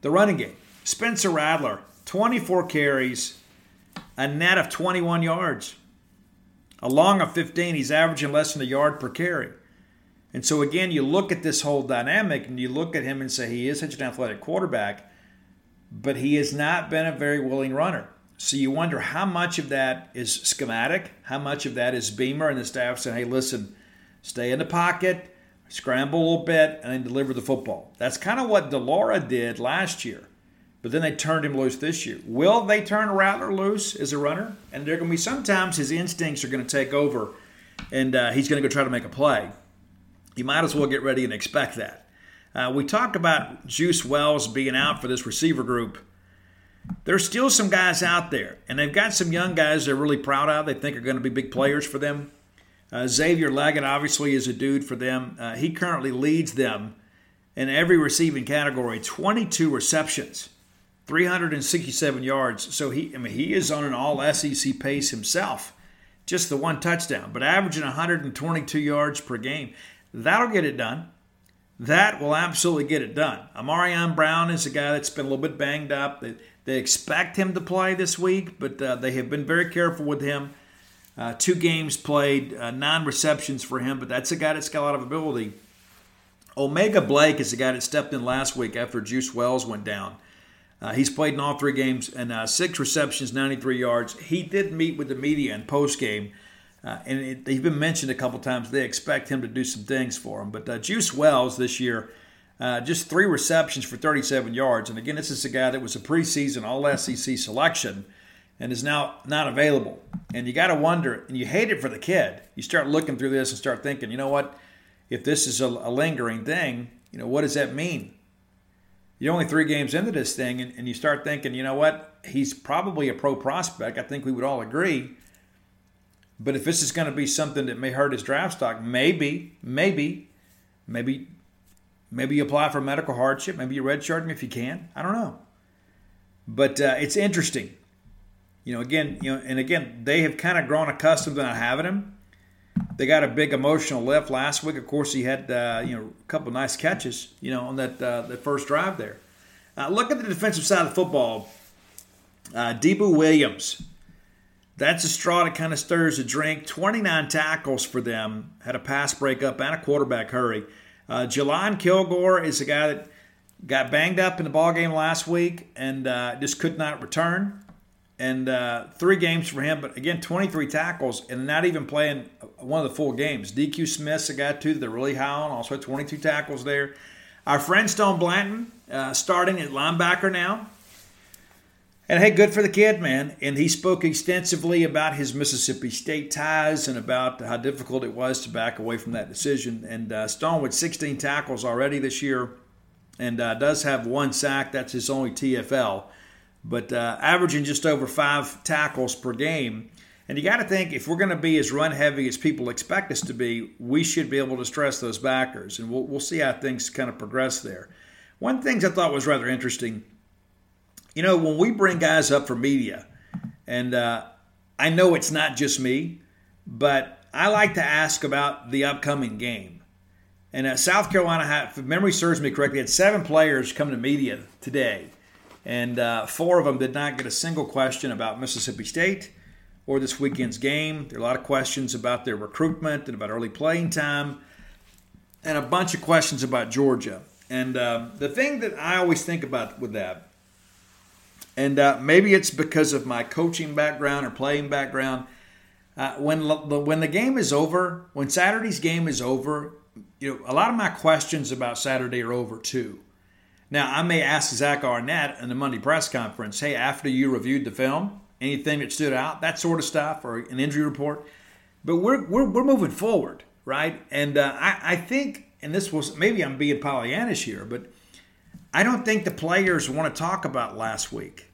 the running game. Spencer Rattler, 24 carries, a net of 21 yards. A long of 15, he's averaging less than a yard per carry. And so, again, you look at this whole dynamic and you look at him and say he is such an athletic quarterback, but he has not been a very willing runner. So you wonder how much of that is schematic, how much of that is Beamer and the staff saying, hey, listen, stay in the pocket, scramble a little bit, and then deliver the football. That's kind of what de Laura did last year. But then they turned him loose this year. Will they turn Rattler loose as a runner? And there are going to be sometimes his instincts are going to take over, and uh, he's going to go try to make a play. You might as well get ready and expect that. Uh, we talked about Juice Wells being out for this receiver group. There's still some guys out there, and they've got some young guys they're really proud of. They think are going to be big players for them. Uh, Xavier Legette obviously is a dude for them. Uh, he currently leads them in every receiving category, 22 receptions. 367 yards. So he, I mean, he is on an all SEC pace himself. Just the one touchdown, but averaging 122 yards per game. That'll get it done. That will absolutely get it done. Ahmarean Brown is a guy that's been a little bit banged up. They, they expect him to play this week, but uh, they have been very careful with him. Uh, two games played, uh, nine receptions for him, but that's a guy that's got a lot of ability. O'Mega Blake is the guy that stepped in last week after Juice Wells went down. Uh, he's played in all three games and uh, six receptions, 93 yards. He did meet with the media in post game, uh, and it, he's been mentioned a couple times. They expect him to do some things for him. But uh, Juice Wells this year, uh, just three receptions for 37 yards. And again, this is a guy that was a preseason All SEC selection and is now not available. And you got to wonder, and you hate it for the kid. You start looking through this and start thinking, you know what? If this is a, a lingering thing, you know, what does that mean? you're only three games into this thing, and, and you start thinking, you know what? He's probably a pro prospect. I think we would all agree. But if this is going to be something that may hurt his draft stock, maybe, maybe, maybe, maybe you apply for medical hardship. Maybe you redshirt him if you can. I don't know. But uh, it's interesting. You know, again, you know, and again, they have kind of grown accustomed to not having him. They got a big emotional lift last week. Of course, he had uh, you know a couple nice catches, you know, on that uh, that first drive there. Uh, look at the defensive side of the football. Uh, Debo Williams, that's a straw that kind of stirs a drink. 29 tackles for them. Had a pass breakup and a quarterback hurry. Uh, Kilgore is a guy that got banged up in the ball game last week and uh, just could not return and uh, three games for him. But again, 23 tackles and not even playing one of the full games. DQ Smith's a guy too that they're really high on. Also 22 tackles there. Our friend Stone Blanton uh, starting at linebacker now. And hey, good for the kid, man. And he spoke extensively about his Mississippi State ties and about how difficult it was to back away from that decision. And uh, Stone with 16 tackles already this year and uh, does have one sack. That's his only TFL but uh, averaging just over five tackles per game. And you got to think if we're going to be as run heavy as people expect us to be, we should be able to stress those backers, and we'll, we'll see how things kind of progress there. One thing I thought was rather interesting, you know, when we bring guys up for media, and uh, I know it's not just me, but I like to ask about the upcoming game. And uh, South Carolina had, if memory serves me correctly, had seven players come to media today, and uh, four of them did not get a single question about Mississippi State or this weekend's game. There are a lot of questions about their recruitment and about early playing time, and a bunch of questions about Georgia. And uh, the thing that I always think about with that, and uh, maybe it's because of my coaching background or playing background, uh, when when the game is over, when Saturday's game is over, you know, a lot of my questions about Saturday are over too. Now, I may ask Zach Arnett in the Monday press conference, hey, after you reviewed the film, anything that stood out, that sort of stuff, or an injury report. But we're, we're, we're moving forward, right? And uh, I, I think, and this was maybe I'm being Pollyannish here, but I don't think the players want to talk about last week.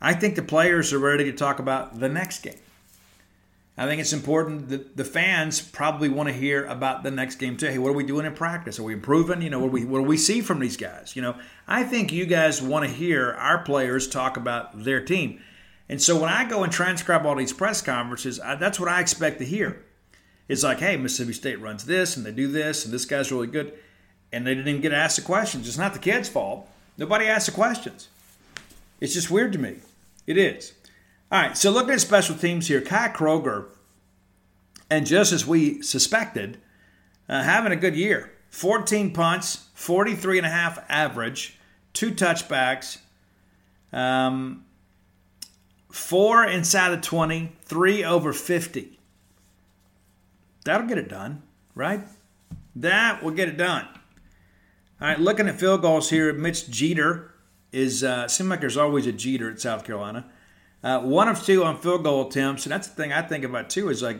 I think the players are ready to talk about the next game. I think it's important that the fans probably want to hear about the next game too. Hey, what are we doing in practice? Are we improving? You know, what do we what do we see from these guys? You know, I think you guys want to hear our players talk about their team. And so when I go and transcribe all these press conferences, I, that's what I expect to hear. It's like, hey, Mississippi State runs this and they do this, and this guy's really good. And they didn't even get asked the questions. It's not the kids' fault. Nobody asked the questions. It's just weird to me. It is. All right, so looking at special teams here, Kai Kroeger, and just as we suspected, uh, having a good year. 14 punts, 43 and a half average, two touchbacks, um, four inside of 20, three over 50. That'll get it done, right? That will get it done. All right, looking at field goals here, Mitch Jeter is, uh, seems like there's always a Jeter at South Carolina. Uh, one of two on field goal attempts, and that's the thing I think about too. Is like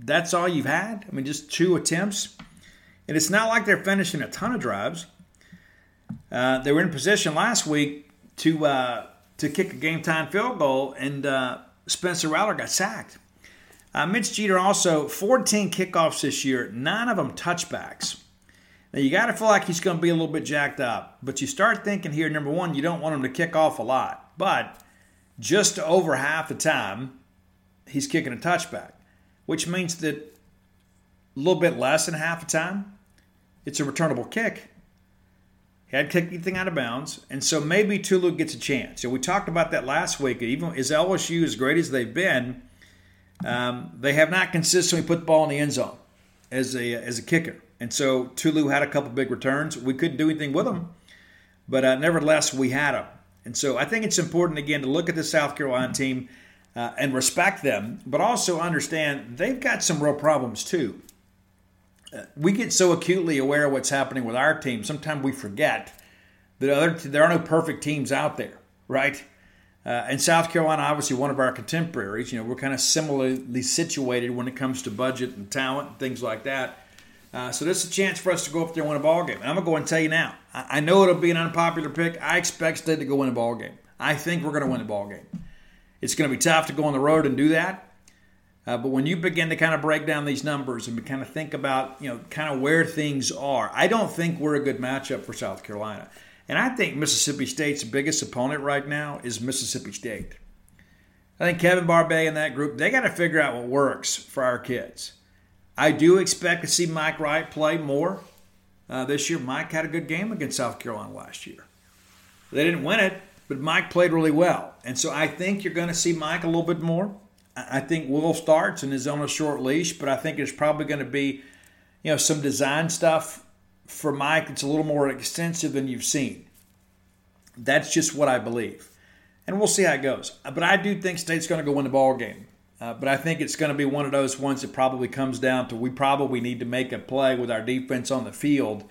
that's all you've had. I mean, just two attempts, and it's not like they're finishing a ton of drives. Uh, they were in position last week to uh, to kick a game time field goal, and uh, Spencer Rattler got sacked. Uh, Mitch Jeter also 14 kickoffs this year, nine of them touchbacks. Now you got to feel like he's going to be a little bit jacked up, but you start thinking here. Number one, you don't want him to kick off a lot, but just over half the time, he's kicking a touchback, which means that a little bit less than half the time, it's a returnable kick. He had kicked anything out of bounds, and so maybe Tulu gets a chance. Know, we talked about that last week. Even as LSU as great as they've been, um, they have not consistently put the ball in the end zone as a as a kicker. And so Tulu had a couple big returns. We couldn't do anything with them, but uh, nevertheless we had them. And so I think it's important, again, to look at the South Carolina team uh, and respect them, but also understand they've got some real problems too. Uh, we get so acutely aware of what's happening with our team, sometimes we forget that other, there are no perfect teams out there, right? Uh, and South Carolina, obviously one of our contemporaries, you know, we're kind of similarly situated when it comes to budget and talent and things like that. Uh, so this is a chance for us to go up there and win a ball game. And I'm gonna go and tell you now. I, I know it'll be an unpopular pick. I expect State to go win a ball game. I think we're gonna win a ball game. It's gonna be tough to go on the road and do that. Uh, but when you begin to kind of break down these numbers and kind of think about, you know, kind of where things are, I don't think we're a good matchup for South Carolina. And I think Mississippi State's biggest opponent right now is Mississippi State. I think Kevin Barbay and that group, they got to figure out what works for our kids. I do expect to see Mike Wright play more uh, this year. Mike had a good game against South Carolina last year. They didn't win it, but Mike played really well. And so I think you're going to see Mike a little bit more. I think Will starts and is on a short leash, but I think it's probably going to be, you know, some design stuff for Mike. It's a little more extensive than you've seen. That's just what I believe. And we'll see how it goes. But I do think State's going to go win the ball game. Uh, but I think it's going to be one of those ones that probably comes down to we probably need to make a play with our defense on the field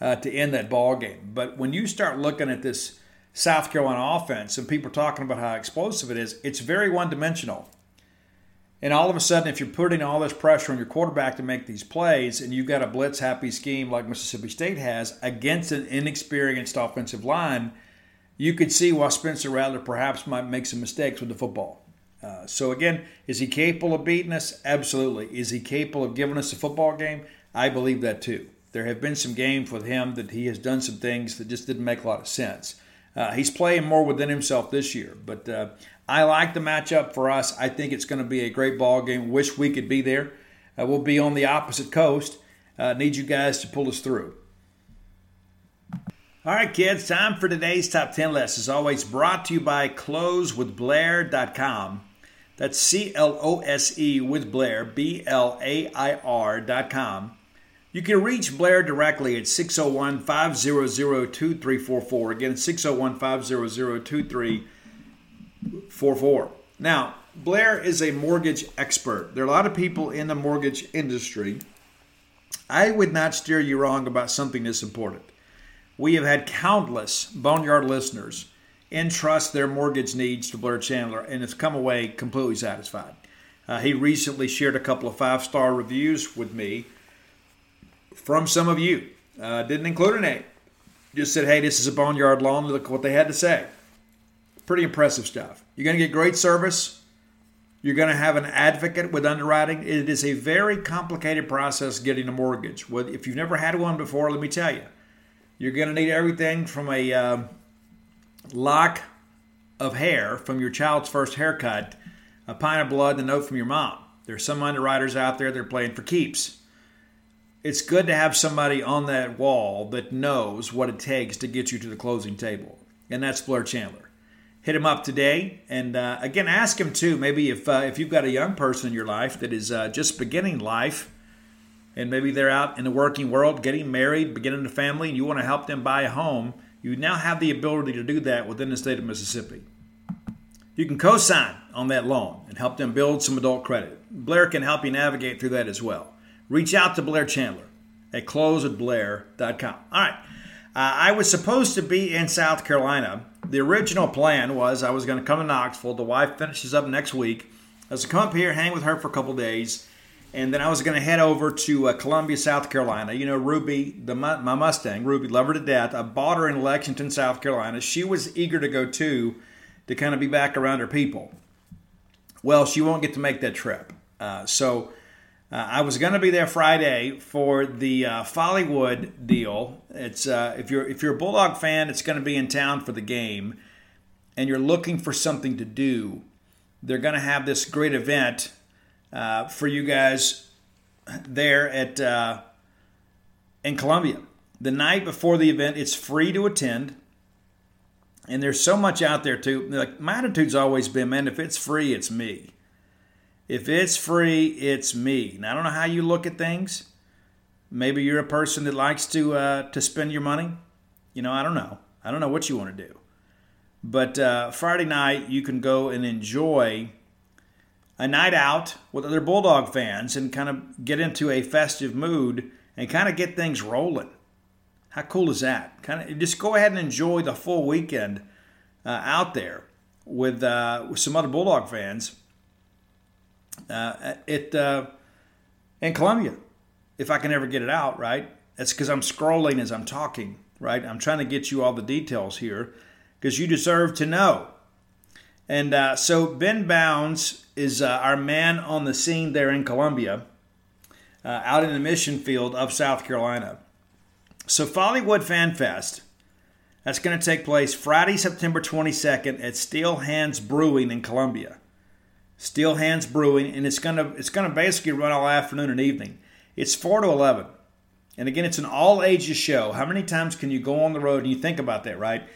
uh, to end that ball game. But when you start looking at this South Carolina offense and people are talking about how explosive it is, it's very one dimensional. And all of a sudden, if you're putting all this pressure on your quarterback to make these plays, and you've got a blitz happy scheme like Mississippi State has against an inexperienced offensive line, you could see why Spencer Rattler perhaps might make some mistakes with the football. Uh, so again, is he capable of beating us? Absolutely. Is he capable of giving us a football game? I believe that too. There have been some games with him that he has done some things that just didn't make a lot of sense. Uh, he's playing more within himself this year, but uh, I like the matchup for us. I think it's going to be a great ball game. Wish we could be there. Uh, we'll be on the opposite coast. Uh, need you guys to pull us through. All right, kids, time for today's top 10 list. As always, brought to you by closewithblair.com. That's C L O S E with Blair, B L A I R.com. You can reach Blair directly at 601 500 2344. Again, 601 500 2344. Now, Blair is a mortgage expert. There are a lot of people in the mortgage industry. I would not steer you wrong about something this important. We have had countless Boneyard listeners entrust their mortgage needs to Blair Chandler and has come away completely satisfied. Uh, he recently shared a couple of five star reviews with me from some of you. Uh, didn't include a name. Just said, hey, this is a Boneyard loan. Look what they had to say. Pretty impressive stuff. You're going to get great service. You're going to have an advocate with underwriting. It is a very complicated process getting a mortgage. If you've never had one before, let me tell you, you're going to need everything from a uh, lock of hair from your child's first haircut, a pint of blood, and a note from your mom. There's some underwriters out there that are playing for keeps. It's good to have somebody on that wall that knows what it takes to get you to the closing table, and that's Blair Chandler hit him up today. And uh, again, ask him too. Maybe if uh, if you've got a young person in your life that is uh, just beginning life, and maybe they're out in the working world, getting married, beginning a family, and you want to help them buy a home, you now have the ability to do that within the state of Mississippi. You can co-sign on that loan and help them build some adult credit. Blair can help you navigate through that as well. Reach out to Blair Chandler at closeatblair.com. All right. Uh, I was supposed to be in South Carolina the original plan was I was going to come to Knoxville. The wife finishes up next week. I was to come up here, hang with her for a couple days, and then I was going to head over to uh, Columbia, South Carolina. You know, Ruby, the my Mustang, Ruby, love her to death. I bought her in Lexington, South Carolina. She was eager to go too, to kind of be back around her people. Well, she won't get to make that trip. Uh, so uh, I was going to be there Friday for the uh, Follywood deal. It's uh, if you're if you're a Bulldog fan, it's going to be in town for the game, and you're looking for something to do. They're going to have this great event uh, for you guys there at uh, in Columbia. The night before the event, it's free to attend, and there's so much out there too. Like my attitude's always been, man, if it's free, it's me. If it's free, it's me. Now I don't know how you look at things. Maybe you're a person that likes to uh, to spend your money. You know, I don't know. I don't know what you want to do. But uh, Friday night, you can go and enjoy a night out with other Bulldog fans and kind of get into a festive mood and kind of get things rolling. How cool is that? Kind of just go ahead and enjoy the full weekend uh, out there with uh, with some other Bulldog fans uh, it uh, in Columbia, if I can ever get it out right. That's because I'm scrolling as I'm talking, right? I'm trying to get you all the details here because you deserve to know. And uh, so Ben Bounds is uh, our man on the scene there in Columbia, uh, out in the mission field of South Carolina. So Follywood Fan Fest, that's going to take place Friday, September 22nd at Steel Hands Brewing in Columbia. Steel Hands Brewing, and it's gonna it's gonna basically run all afternoon and evening. It's four to eleven, and again, it's an all ages show. How many times can you go on the road and you think about that, right?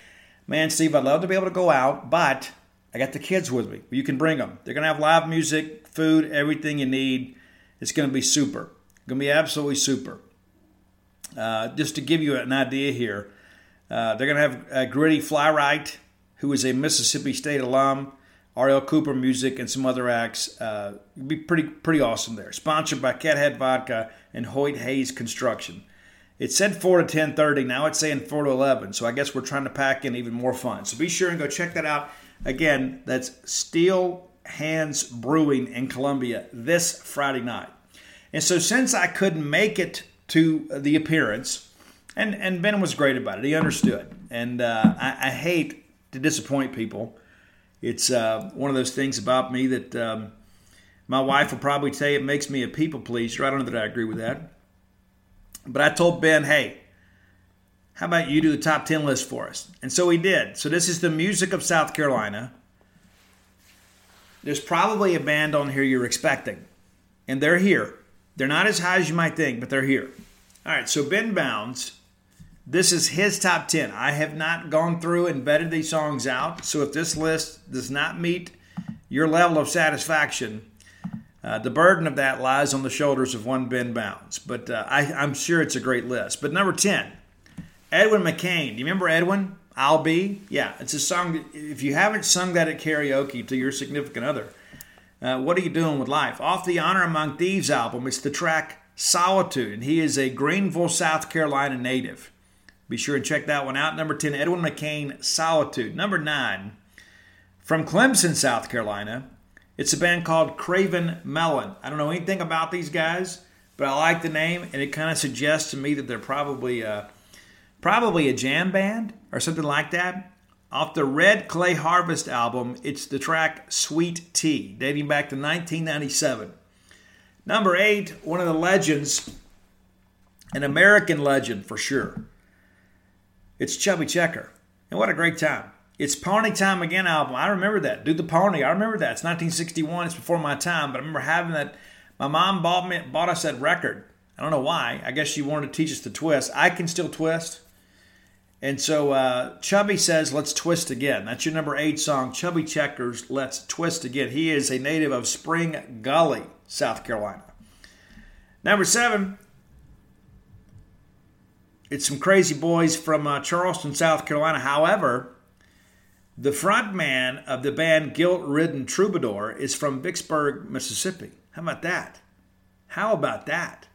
Man, Steve, I'd love to be able to go out, but I got the kids with me. You can bring them. They're gonna have live music, food, everything you need. It's gonna be super. It's gonna be absolutely super. Uh, just to give you an idea here, uh, they're gonna have uh, Gritty Flywright, who is a Mississippi State alum. RL Cooper Music, and some other acts. Uh, be pretty pretty awesome there. Sponsored by Cathead Vodka and Hoyt Hayes Construction. It said 4 to 10.30. Now it's saying 4 to 11. So I guess we're trying to pack in even more fun. So be sure and go check that out. Again, that's Steel Hands Brewing in Columbia this Friday night. And so since I couldn't make it to the appearance, and, and Ben was great about it. He understood. And uh, I, I hate to disappoint people it's uh, one of those things about me that um, my wife will probably say it makes me a people pleaser. I don't know that I agree with that. But I told Ben, hey, how about you do the top 10 list for us? And so he did. So this is the music of South Carolina. There's probably a band on here you're expecting. And they're here. They're not as high as you might think, but they're here. All right, so Ben Bounds, this is his top 10. I have not gone through and vetted these songs out. So if this list does not meet your level of satisfaction, uh, the burden of that lies on the shoulders of one Ben Bounds. But uh, I, I'm sure it's a great list. But number 10, Edwin McCain. Do you remember Edwin? I'll Be? Yeah, it's a song. If you haven't sung that at karaoke to your significant other, uh, what are you doing with life? Off the Honor Among Thieves album, it's the track Solitude, and he is a Greenville, South Carolina native. Be sure and check that one out. Number 10, Edwin McCain, Solitude. Number 9, from Clemson, South Carolina, it's a band called Cravin' Melon. I don't know anything about these guys, but I like the name, and it kind of suggests to me that they're probably uh, probably a jam band or something like that. Off the Red Clay Harvest album, it's the track Sweet Tea, dating back to 1997. Number eight, one of the legends, an American legend for sure. It's Chubby Checker. And what a great time. It's Pony Time Again album. I remember that. Do the Pony. I remember that. It's 1961. It's before my time, but I remember having that. My mom bought me bought us that record. I don't know why. I guess she wanted to teach us to twist. I can still twist. And so uh, Chubby says, Let's twist again. That's your number eight song, Chubby Checkers, Let's Twist Again. He is a native of Spring Gully, South Carolina. Number seven, it's some crazy boys from uh, Charleston, South Carolina. However, the front man of the band Guilt Ridden Troubadour is from Vicksburg, Mississippi. How about that? How about that?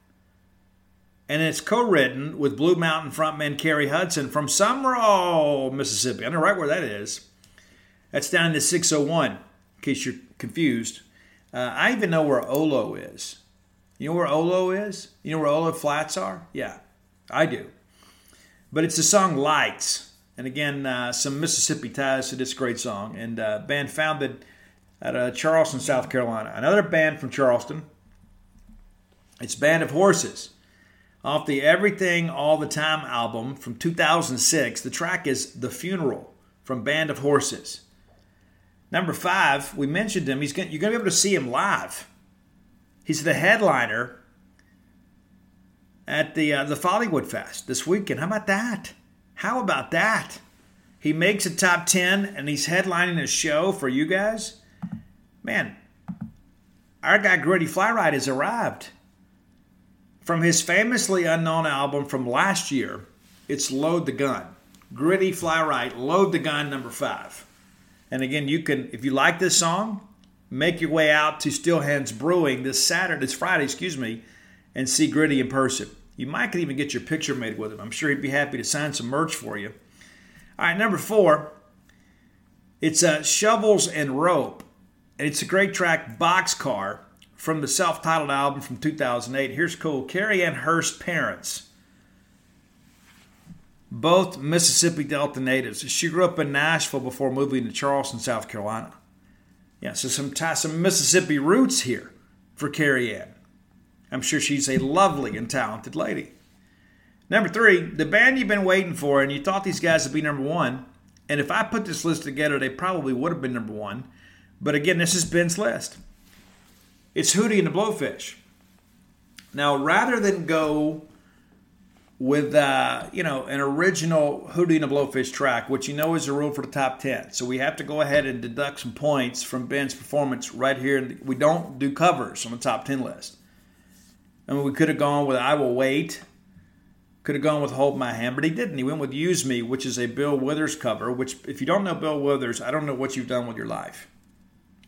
And it's co-written with Blue Mountain frontman Cary Hudson from Sumrall, Mississippi. I know right where that is. That's down in the 601, in case you're confused. Uh, I even know where Oloh is. You know where Oloh is? You know where Oloh Flats are? Yeah, I do. But it's the song Lights. And again, uh, some Mississippi ties to this great song. And uh, band founded at Charleston, South Carolina. Another band from Charleston. It's Band of Horses. Off the Everything All the Time album from 2006, the track is The Funeral from Band of Horses. Number five, we mentioned him. He's gonna, you're going to be able to see him live. He's the headliner at the uh, the Follywood Fest this weekend. How about that? How about that? He makes a top 10 and he's headlining a show for you guys. Man, our guy Gritty Flyride has arrived. From his famously unknown album from last year, it's Load the Gun. Gritty Fly Right, Load the Gun number five. And again, you can, if you like this song, make your way out to Steel Hands Brewing this Saturday, this Friday, excuse me, and see Gritty in person. You might could even get your picture made with him. I'm sure he'd be happy to sign some merch for you. All right, number four, it's uh, Shovels and Rope. And it's a great track, Boxcar from the self titled album from 2008. Here's cool Cary Ann Hearst parents, both Mississippi Delta natives. She grew up in Nashville before moving to Charleston, South Carolina. Yeah, so some, some Mississippi roots here for Carrie Ann. I'm sure she's a lovely and talented lady. Number three, the band you've been waiting for, and you thought these guys would be number one. And if I put this list together, they probably would have been number one. But again, this is Ben's list. It's Hootie and the Blowfish. Now, rather than go with uh, you know an original Hootie and the Blowfish track, which you know is a rule for the top ten, so we have to go ahead and deduct some points from Ben's performance right here. We don't do covers on the top ten list. I mean, we could have gone with "I Will Wait," could have gone with "Hold My Hand," but he didn't. He went with "Use Me," which is a Bill Withers cover. Which, if you don't know Bill Withers, I don't know what you've done with your life.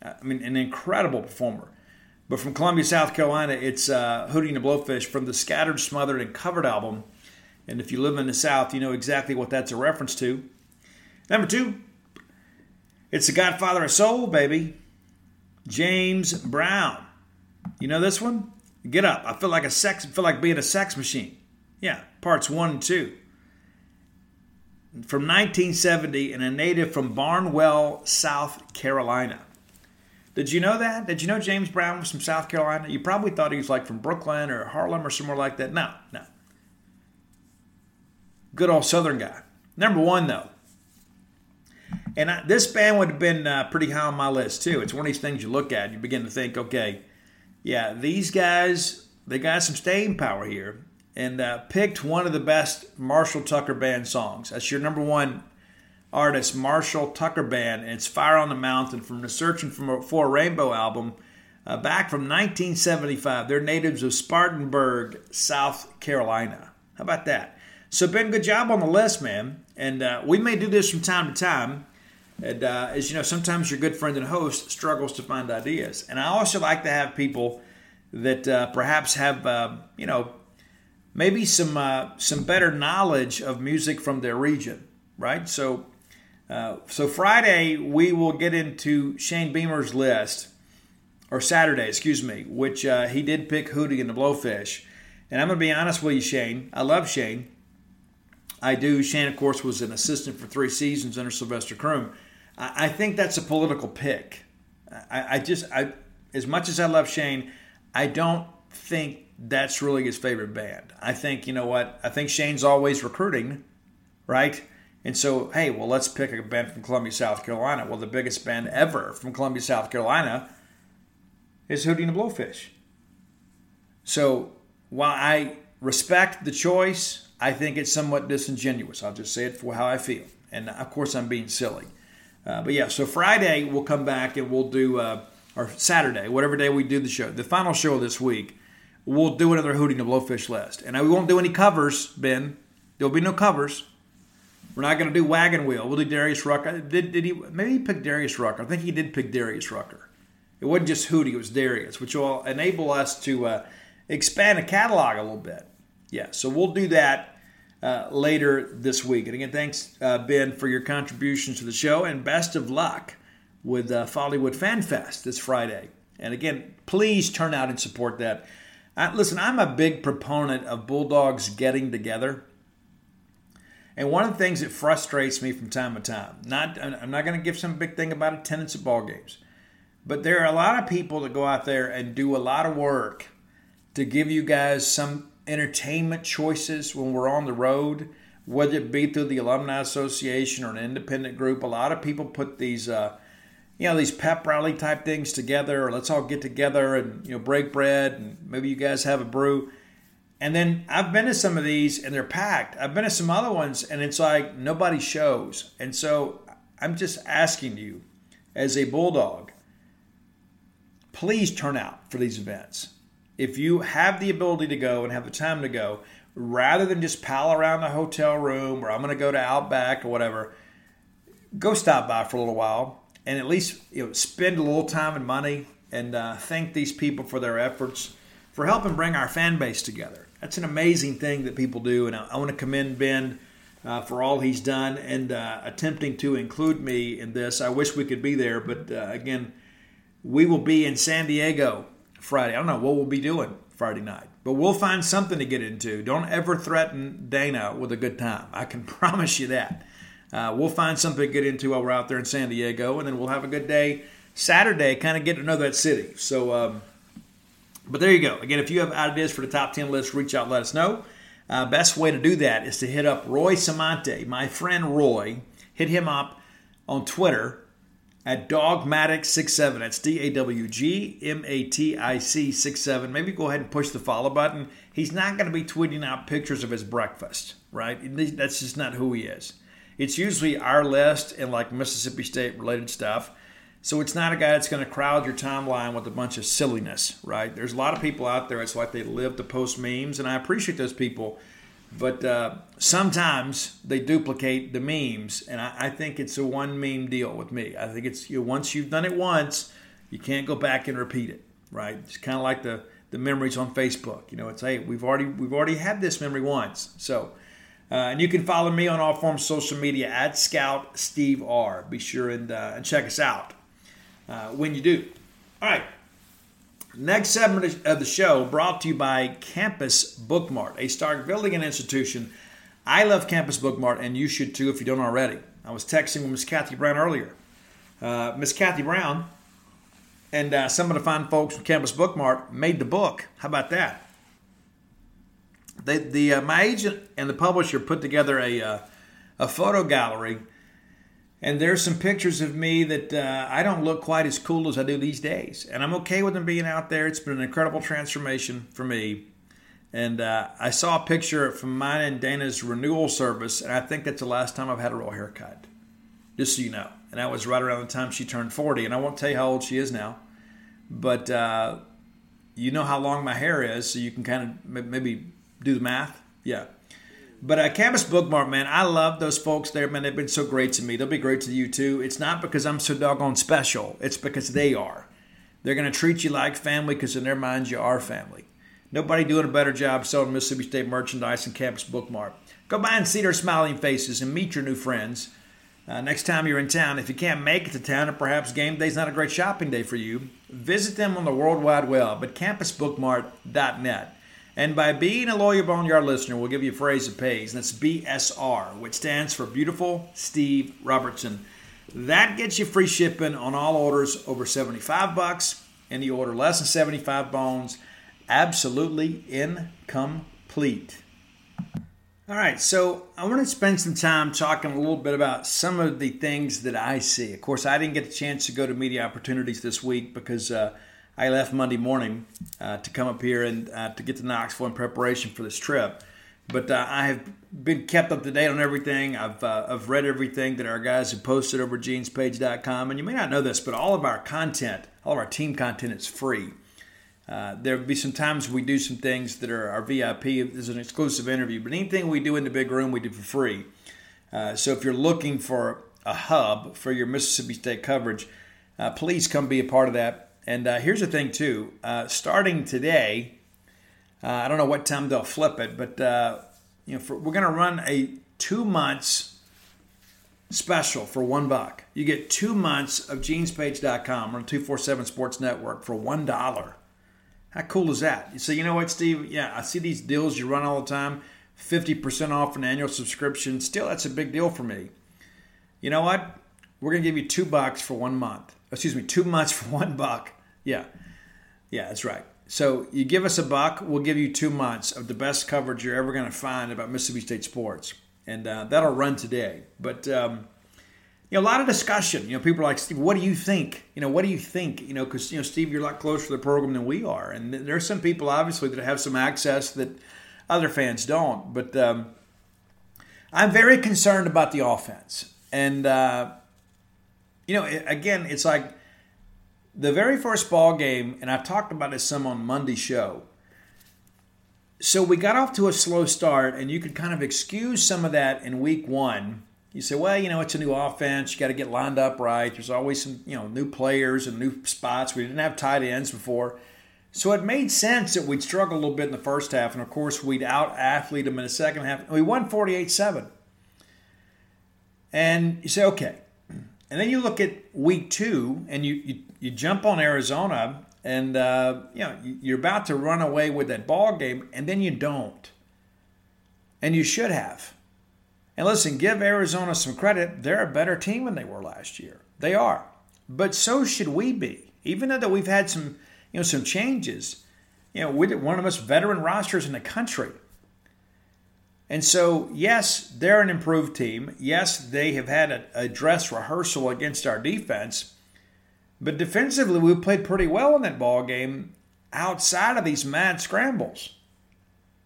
I mean, an incredible performer. But from Columbia, South Carolina, it's uh, and the Blowfish from the Scattered, Smothered, and Covered album. And if you live in the South, you know exactly what that's a reference to. Number two, it's the Godfather of Soul, baby, James Brown. You know this one? Get up. I feel like a sex. Feel like being a sex machine. Yeah, parts one and two. From 1970, and a native from Barnwell, South Carolina. Did you know that? Did you know James Brown was from South Carolina? You probably thought he was like from Brooklyn or Harlem or somewhere like that. No, no. Good old Southern guy. Number one, though. And I, this band would have been uh, pretty high on my list, too. It's one of these things you look at, you begin to think, okay, yeah, these guys, they got some staying power here. and uh, picked one of the best Marshall Tucker Band songs. That's your number one artist, Marshall Tucker Band, and it's Fire on the Mountain from the Searching for a Rainbow album uh, back from 1975. They're natives of Spartanburg, South Carolina. How about that? So, Ben, good job on the list, man. And uh, we may do this from time to time. And uh, as you know, sometimes your good friend and host struggles to find ideas. And I also like to have people that uh, perhaps have, uh, you know, maybe some uh, some better knowledge of music from their region, right? So, uh, so Friday we will get into Shane Beamer's list, or Saturday, excuse me, which uh, he did pick Hootie and the Blowfish. And I'm going to be honest with you, Shane. I love Shane. I do. Shane, of course, was an assistant for three seasons under Sylvester Croom. I, I think that's a political pick. I, I just, I, as much as I love Shane, I don't think that's really his favorite band. I think, you know what? I think Shane's always recruiting, right? And so, hey, well, let's pick a band from Columbia, South Carolina. Well, the biggest band ever from Columbia, South Carolina is Hootie and the Blowfish. So, while I respect the choice, I think it's somewhat disingenuous. I'll just say it for how I feel. And of course, I'm being silly. Uh, but yeah, so Friday we'll come back and we'll do, uh, or Saturday, whatever day we do the show, the final show this week we'll do another Hootie and the Blowfish list. And we won't do any covers, Ben. There'll be no covers. We're not going to do Wagon Wheel. We'll do Darius Rucker. Did, did he? Maybe he picked Darius Rucker. I think he did pick Darius Rucker. It wasn't just Hootie, it was Darius, which will enable us to uh, expand the catalog a little bit. Yeah, so we'll do that uh, later this week. And again, thanks, uh, Ben, for your contributions to the show, and best of luck with uh, Follywood Fan Fest this Friday. And again, please turn out and support that. I, listen, I'm a big proponent of Bulldogs getting together. And one of the things that frustrates me from time to time, not I'm not going to give some big thing about attendance at ball games, but there are a lot of people that go out there and do a lot of work to give you guys some entertainment choices when we're on the road, whether it be through the alumni association or an independent group. A lot of people put these uh, you know these pep rally type things together or let's all get together and you know break bread and maybe you guys have a brew and then i've been to some of these and they're packed. I've been to some other ones and it's like nobody shows. And so i'm just asking you as a bulldog please turn out for these events. If you have the ability to go and have the time to go rather than just pal around the hotel room or i'm going to go to outback or whatever go stop by for a little while and at least you know, spend a little time and money and uh, thank these people for their efforts for helping bring our fan base together. That's an amazing thing that people do, and I, I want to commend Ben uh, for all he's done and uh, attempting to include me in this. I wish we could be there, but uh, again, we will be in San Diego Friday. I don't know what we'll be doing Friday night, but we'll find something to get into. Don't ever threaten Dana with a good time. I can promise you that. Uh, we'll find something to get into while we're out there in San Diego, and then we'll have a good day Saturday, kind of get to know that city. So, um, but there you go. Again, if you have ideas for the top 10 list, reach out, let us know. Uh, best way to do that is to hit up Roy Samante, my friend Roy. Hit him up on Twitter at Dawgmatic67. That's D A W G M A T I C 67. Maybe go ahead and push the follow button. He's not going to be tweeting out pictures of his breakfast, right? That's just not who he is. It's usually our list and like Mississippi State related stuff. So it's not a guy that's going to crowd your timeline with a bunch of silliness, right? There's a lot of people out there. It's like they live to post memes, and I appreciate those people. But uh, sometimes they duplicate the memes, and I, I, think it's a one meme deal with me. I think it's you know, once you've done it once, you can't go back and repeat it, right? It's kind of like the the memories on Facebook. You know, it's hey, we've already we've already had this memory once, so uh, and you can follow me on all forms of social media at Scout Steve R. Be sure and, uh, and check us out uh, when you do. All right. Next segment of the show brought to you by Campus Bookmart, a Starkvillian institution. I love Campus Bookmart, and you should too if you don't already. I was texting with Miss Kathy Brown earlier. Uh, Miss Kathy Brown and uh, some of the fine folks from Campus Bookmart made the book. How about that? They, the uh, my agent and the publisher put together a uh, a photo gallery, and there's some pictures of me that uh, I don't look quite as cool as I do these days, and I'm okay with them being out there. It's been an incredible transformation for me. And uh, I saw a picture from mine and Dana's renewal service, and I think that's the last time I've had a real haircut, just so you know. And that was right around the time she turned 40. And I won't tell you how old she is now, but uh, you know how long my hair is, so you can kind of maybe do the math. Yeah. But uh, Campus Bookmart, man, I love those folks there, man. They've been so great to me. They'll be great to you too. It's not because I'm so doggone special, it's because they are. They're going to treat you like family because in their minds you are family. Nobody doing a better job selling Mississippi State merchandise and Campus Bookmart. Go by and see their smiling faces and meet your new friends. Uh, next time you're in town, if you can't make it to town, or perhaps game day's not a great shopping day for you, visit them on the World Wide Web at campusbookmart.net. And by being a Loyal Boneyard listener, we'll give you a phrase that pays, and that's BSR, which stands for Beautiful Steve Robertson. That gets you free shipping on all orders over 75 bucks. Any order less than 75 bones, absolutely incomplete. All right, so I want to spend some time talking a little bit about some of the things that I see. Of course, I didn't get the chance to go to media opportunities this week because uh, I left Monday morning uh, to come up here and uh, to get to Knoxville in preparation for this trip. But uh, I have been kept up to date on everything. I've, uh, I've read everything that our guys have posted over genespage.com. And you may not know this, but all of our content, all of our team content is free. Uh, there'll be some times we do some things that are our VIP. There's an exclusive interview, but anything we do in the big room, we do for free. Uh, so if you're looking for a hub for your Mississippi State coverage, please come be a part of that. And uh, here's the thing, too. Uh, starting today, I don't know what time they'll flip it, but you know, for, we're going to run a two months special for one buck. You get two months of genespage.com or 247 Sports Network for one dollar. How cool is that? You say, you know what, Steve? Yeah, I see these deals you run all the time 50% off an annual subscription. Still, that's a big deal for me. You know what? We're going to give you two bucks for one month. Excuse me, two months for one buck. Yeah. Yeah, that's right. So you give us a buck, we'll give you two months of the best coverage you're ever going to find about Mississippi State sports. And uh, that'll run today. But um, you know, a lot of discussion. You know, people are like, Steve, what do you think? You know, what do you think? You know, because, you know, Steve, you're a lot closer to the program than we are. And there's some people, obviously, that have some access that other fans don't. But um, I'm very concerned about the offense. And, uh, you know, again, it's like the very first ball game, and I talked about this some on Monday show. So we got off to a slow start, and you could kind of excuse some of that in week one you say, well, you know, it's a new offense. You got to get lined up right. There's always some, you know, new players and new spots. We didn't have tight ends before. So it made sense that we'd struggle a little bit in the first half. And of course, we'd out athlete them in the second half. We won 48 7. And you say, okay. And then you look at week two and you, you, you jump on Arizona and, uh, you know, you're about to run away with that ball game and then you don't. And you should have. And listen, give Arizona some credit. They're a better team than they were last year. They are. But so should we be. Even though we've had some, you know, some changes. You know, we're one of the most veteran rosters in the country. And so, yes, they're an improved team. Yes, they have had a, a dress rehearsal against our defense. But defensively, we played pretty well in that ball game outside of these mad scrambles.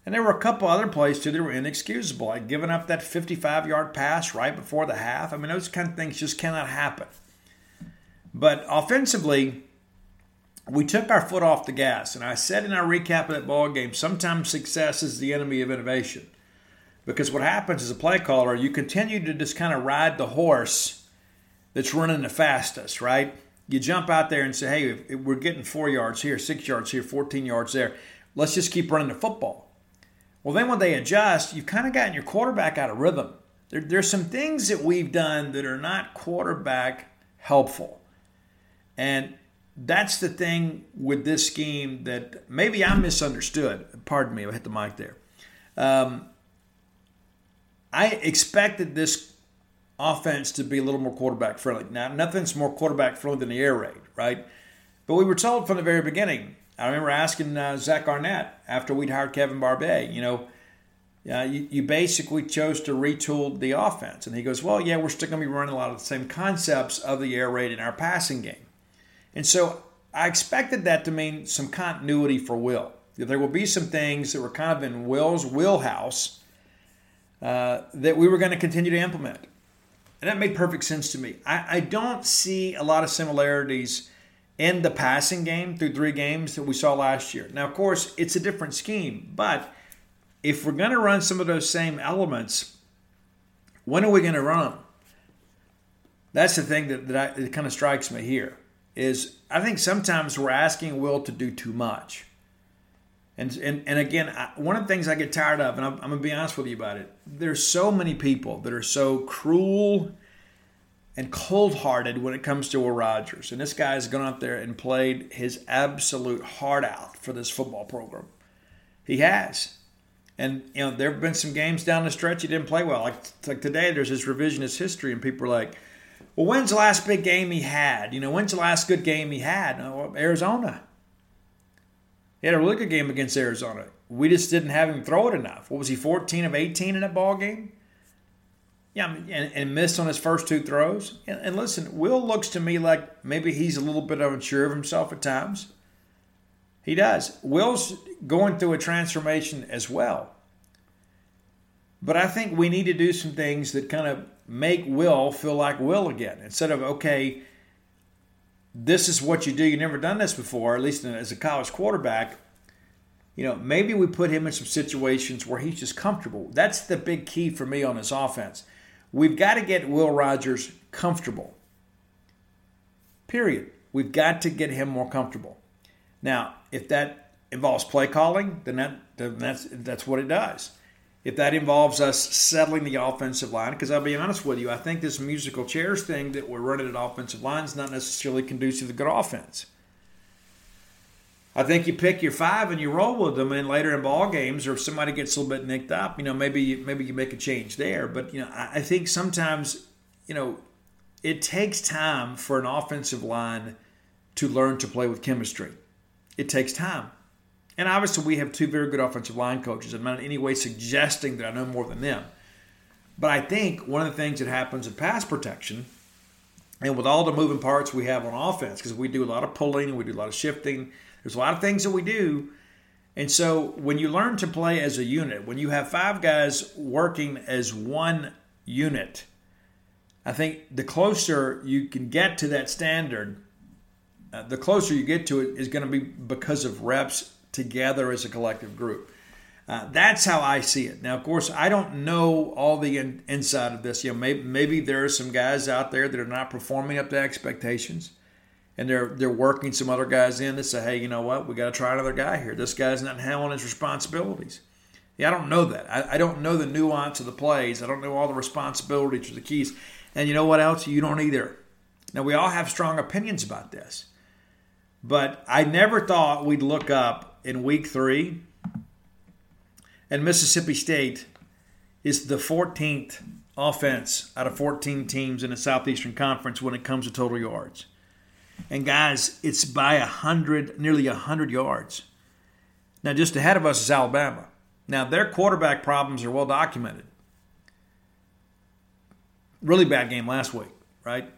And there were a couple other plays too that were inexcusable, like giving up that 55 yard pass right before the half. I mean, those kind of things just cannot happen. But offensively, we took our foot off the gas. And I said in our recap of that ball game, sometimes success is the enemy of innovation. Because what happens as a play caller, you continue to just kind of ride the horse that's running the fastest, right? You jump out there and say, hey, we're getting four yards here, six yards here, 14 yards there. Let's just keep running the football. Well, then when they adjust, you've kind of gotten your quarterback out of rhythm. There, there's some things that we've done that are not quarterback helpful. And that's the thing with this scheme that maybe I misunderstood. Pardon me, I hit the mic there. Um, I expected this offense to be a little more quarterback friendly. Now, nothing's more quarterback friendly than the air raid, right? But we were told from the very beginning I remember asking uh, Zach Arnett after we'd hired Kevin Barbay, you know, uh, you, you, basically chose to retool the offense. And he goes, Well, yeah, we're still going to be running a lot of the same concepts of the air raid in our passing game. And so I expected that to mean some continuity for Will. there will be some things that were kind of in Will's wheelhouse uh, that we were going to continue to implement. And that made perfect sense to me. I, I don't see a lot of similarities in the passing game through three games that we saw last year. Now, of course, it's a different scheme, but if we're going to run some of those same elements, when are we going to run them? That's the thing that, that, I, that kind of strikes me here is I think sometimes we're asking Will to do too much. And, and, and again, I, one of the things I get tired of, and I'm, I'm going to be honest with you about it, there's so many people that are so cruel and cold hearted when it comes to Will Rogers. And this guy has gone out there and played his absolute heart out for this football program. He has. And you know, there have been some games down the stretch he didn't play well. Like like today, there's this revisionist history, and people are like, "Well, when's the last big game he had? You know, when's the last good game he had? Oh, Arizona. He had a really good game against Arizona. We just didn't have him throw it enough. What was he, 14 of 18 in that ball game? Yeah, and, and missed on his first two throws. And, and listen, Will looks to me like maybe he's a little bit unsure of himself at times. He does. Will's going through a transformation as well. But I think we need to do some things that kind of make Will feel like Will again. Instead of, okay, this is what you do. You've never done this before, at least as a college quarterback. You know, maybe we put him in some situations where he's just comfortable. That's the big key for me on his offense. We've got to get Will Rogers comfortable. Period. We've got to get him more comfortable. Now, if that involves play calling, then, that, then that's that's what it does. If that involves us settling the offensive line, because I'll be honest with you, I think this musical chairs thing that we're running at offensive line is not necessarily conducive to good offense. I think you pick your five and you roll with them, and later in ball games, or if somebody gets a little bit nicked up, you know, maybe maybe you make a change there. But you know, I, I think sometimes, you know, it takes time for an offensive line to learn to play with chemistry. It takes time. And obviously, we have two very good offensive line coaches. I'm not in any way suggesting that I know more than them. But I think one of the things that happens in pass protection, and with all the moving parts we have on offense, because we do a lot of pulling and we do a lot of shifting, there's a lot of things that we do. And so when you learn to play as a unit, when you have five guys working as one unit, I think the closer you can get to that standard, uh, the closer you get to it is going to be because of reps together as a collective group. Uh, that's how I see it. Now, of course, I don't know all the in, inside of this. You know, maybe, maybe there are some guys out there that are not performing up to expectations, and they're they're working some other guys in to say, hey, you know what, we got to try another guy here. This guy's not handling his responsibilities. Yeah, I don't know that. I, I don't know the nuance of the plays. I don't know all the responsibilities or the keys. And you know what else? You don't either. Now, we all have strong opinions about this. But I never thought we'd look up in week three, and Mississippi State is the 14th offense out of 14 teams in the Southeastern Conference when it comes to total yards. And guys, it's by a hundred, nearly a hundred yards. Now, just ahead of us is Alabama. Now, their quarterback problems are well documented. Really bad game last week, right?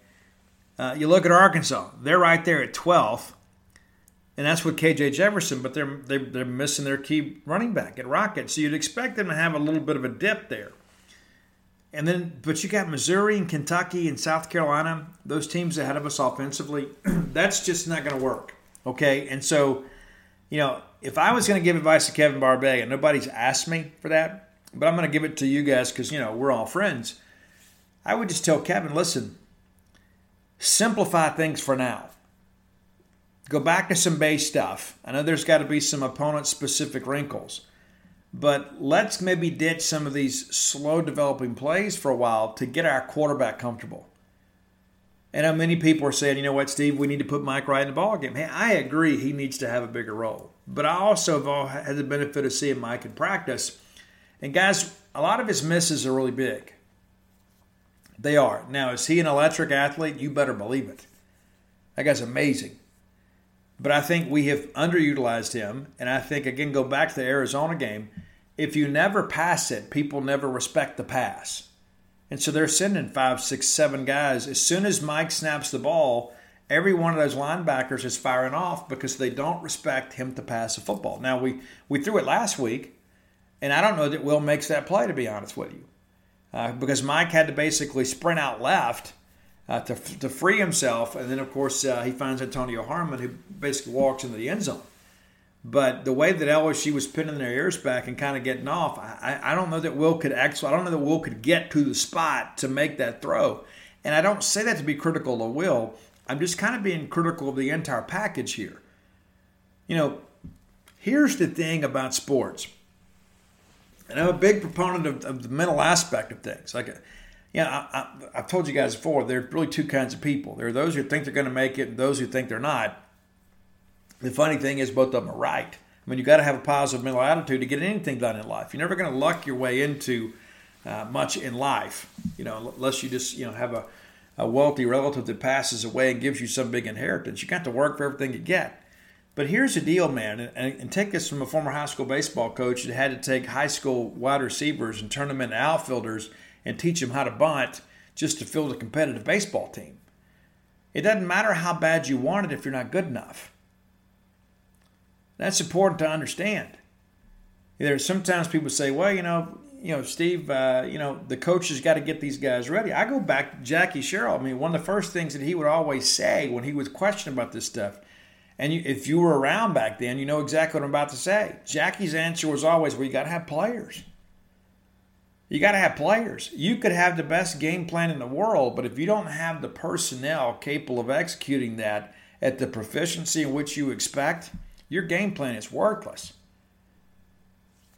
Uh, you look at Arkansas; they're right there at 12th and that's with KJ Jefferson, but they're, they're they're missing their key running back at Rocket, so you'd expect them to have a little bit of a dip there. And then, but you got Missouri and Kentucky and South Carolina; those teams ahead of us offensively. that's just not going to work. Okay, and so, you know, if I was going to give advice to Kevin Barbay, and nobody's asked me for that, but I'm going to give it to you guys because you know we're all friends. I would just tell Kevin, listen, simplify things for now go back to some base stuff. I know there's got to be some opponent specific wrinkles, but let's maybe ditch some of these slow developing plays for a while to get our quarterback comfortable. And how many people are saying, you know what, Steve, we need to put Mike Wright in the ball game. Hey, I agree he needs to have a bigger role. But I also have had the benefit of seeing Mike in practice. And guys, a lot of his misses are really big. They are. Now, is he an electric athlete? You better believe it. That guy's amazing. But I think we have underutilized him. And I think, again, go back to the Arizona game. If you never pass it, people never respect the pass. And so they're sending five, six, seven guys. As soon as Mike snaps the ball every one of those linebackers is firing off because they don't respect him to pass the football. Now we we threw it last week, and I don't know that Will makes that play to be honest with you, uh, because Mike had to basically sprint out left. Uh, to, to free himself, and then of course uh, he finds Antonio Harmon, who basically walks into the end zone. But the way that LSU was pinning their ears back and kind of getting off, I, I don't know that Will could actually, I don't know that Will could get to the spot to make that throw. And I don't say that to be critical of Will. I'm just kind of being critical of the entire package here. You know, here's the thing about sports. And I'm a big proponent of, of the mental aspect of things. Like, you know, I, I've told you guys before, there are really two kinds of people. There are those who think they're going to make it and those who think they're not. The funny thing is, both of them are right. I mean, you've got to have a positive mental attitude to get anything done in life. You're never going to luck your way into uh, much in life, you know, unless you just you know have a, a wealthy relative that passes away and gives you some big inheritance. You got to work for everything you get. But here's the deal, man, and, and take this from a former high school baseball coach that had to take high school wide receivers and turn them into outfielders and teach them how to bunt just to field a competitive baseball team. It doesn't matter how bad you want it if you're not good enough. That's important to understand. There's sometimes people say, well, you know, you know, Steve, uh, you know, the coach has got to get these guys ready. I go back to Jackie Sherrill. I mean, one of the first things that he would always say when he was questioned about this stuff, and you, if you were around back then, you know exactly what I'm about to say. Jackie's answer was always, well, you got to have players. You got to have players. You could have the best game plan in the world, but if you don't have the personnel capable of executing that at the proficiency in which you expect – your game plan is worthless.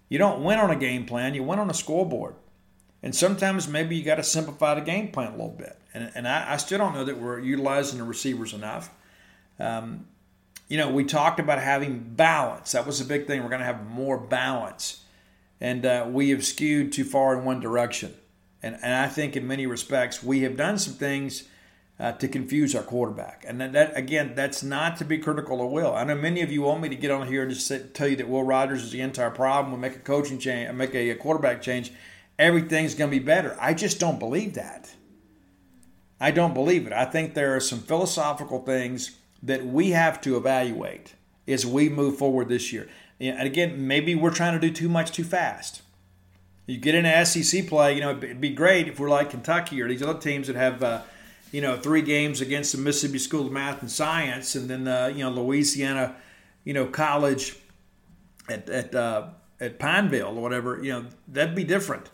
You don't win on a game plan, you win on a scoreboard. And sometimes maybe you got to simplify the game plan a little bit. And, and I, I, still don't know that we're utilizing the receivers enough. Um, you know, we talked about having balance. That was a big thing. We're going to have more balance. And uh, we have skewed too far in one direction. And, and I think in many respects, we have done some things uh, to confuse our quarterback. And that, that, again, that's not to be critical of Will. I know many of you want me to get on here and just say, tell you that Will Rogers is the entire problem. We make a coaching change, make a, a quarterback change, everything's going to be better. I just don't believe that. I don't believe it. I think there are some philosophical things that we have to evaluate as we move forward this year. And again, maybe we're trying to do too much too fast. You get into SEC play, you know, it'd be great if we're like Kentucky or these other teams that have. Uh, you know, three games against the Mississippi School of Math and Science, and then the you know Louisiana, you know, college at at uh, at Pineville or whatever. You know, that'd be different.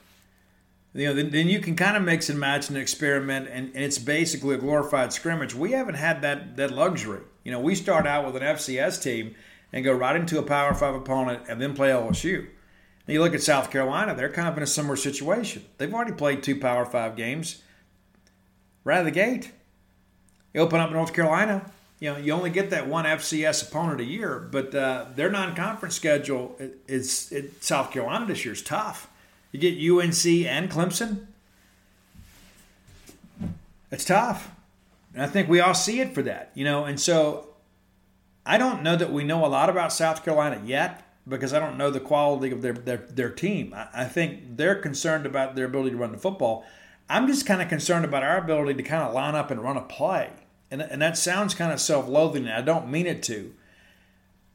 You know, then, then you can kind of mix and match and experiment, and, and it's basically a glorified scrimmage. We haven't had that that luxury. You know, we start out with an FCS team and go right into a Power Five opponent, and then play LSU. Now you look at South Carolina; they're kind of in a similar situation. They've already played two Power Five games right out of the gate. You open up North Carolina, you know, you only get that one FCS opponent a year, but uh, their non-conference schedule is South Carolina this year is tough. You get UNC and Clemson. It's tough. And I think we all see it for that, you know. And so I don't know that we know a lot about South Carolina yet because I don't know the quality of their their, their team. I, I think they're concerned about their ability to run the football. I'm just kind of concerned about our ability to kind of line up and run a play. And, and that sounds kind of self loathing, and I don't mean it to.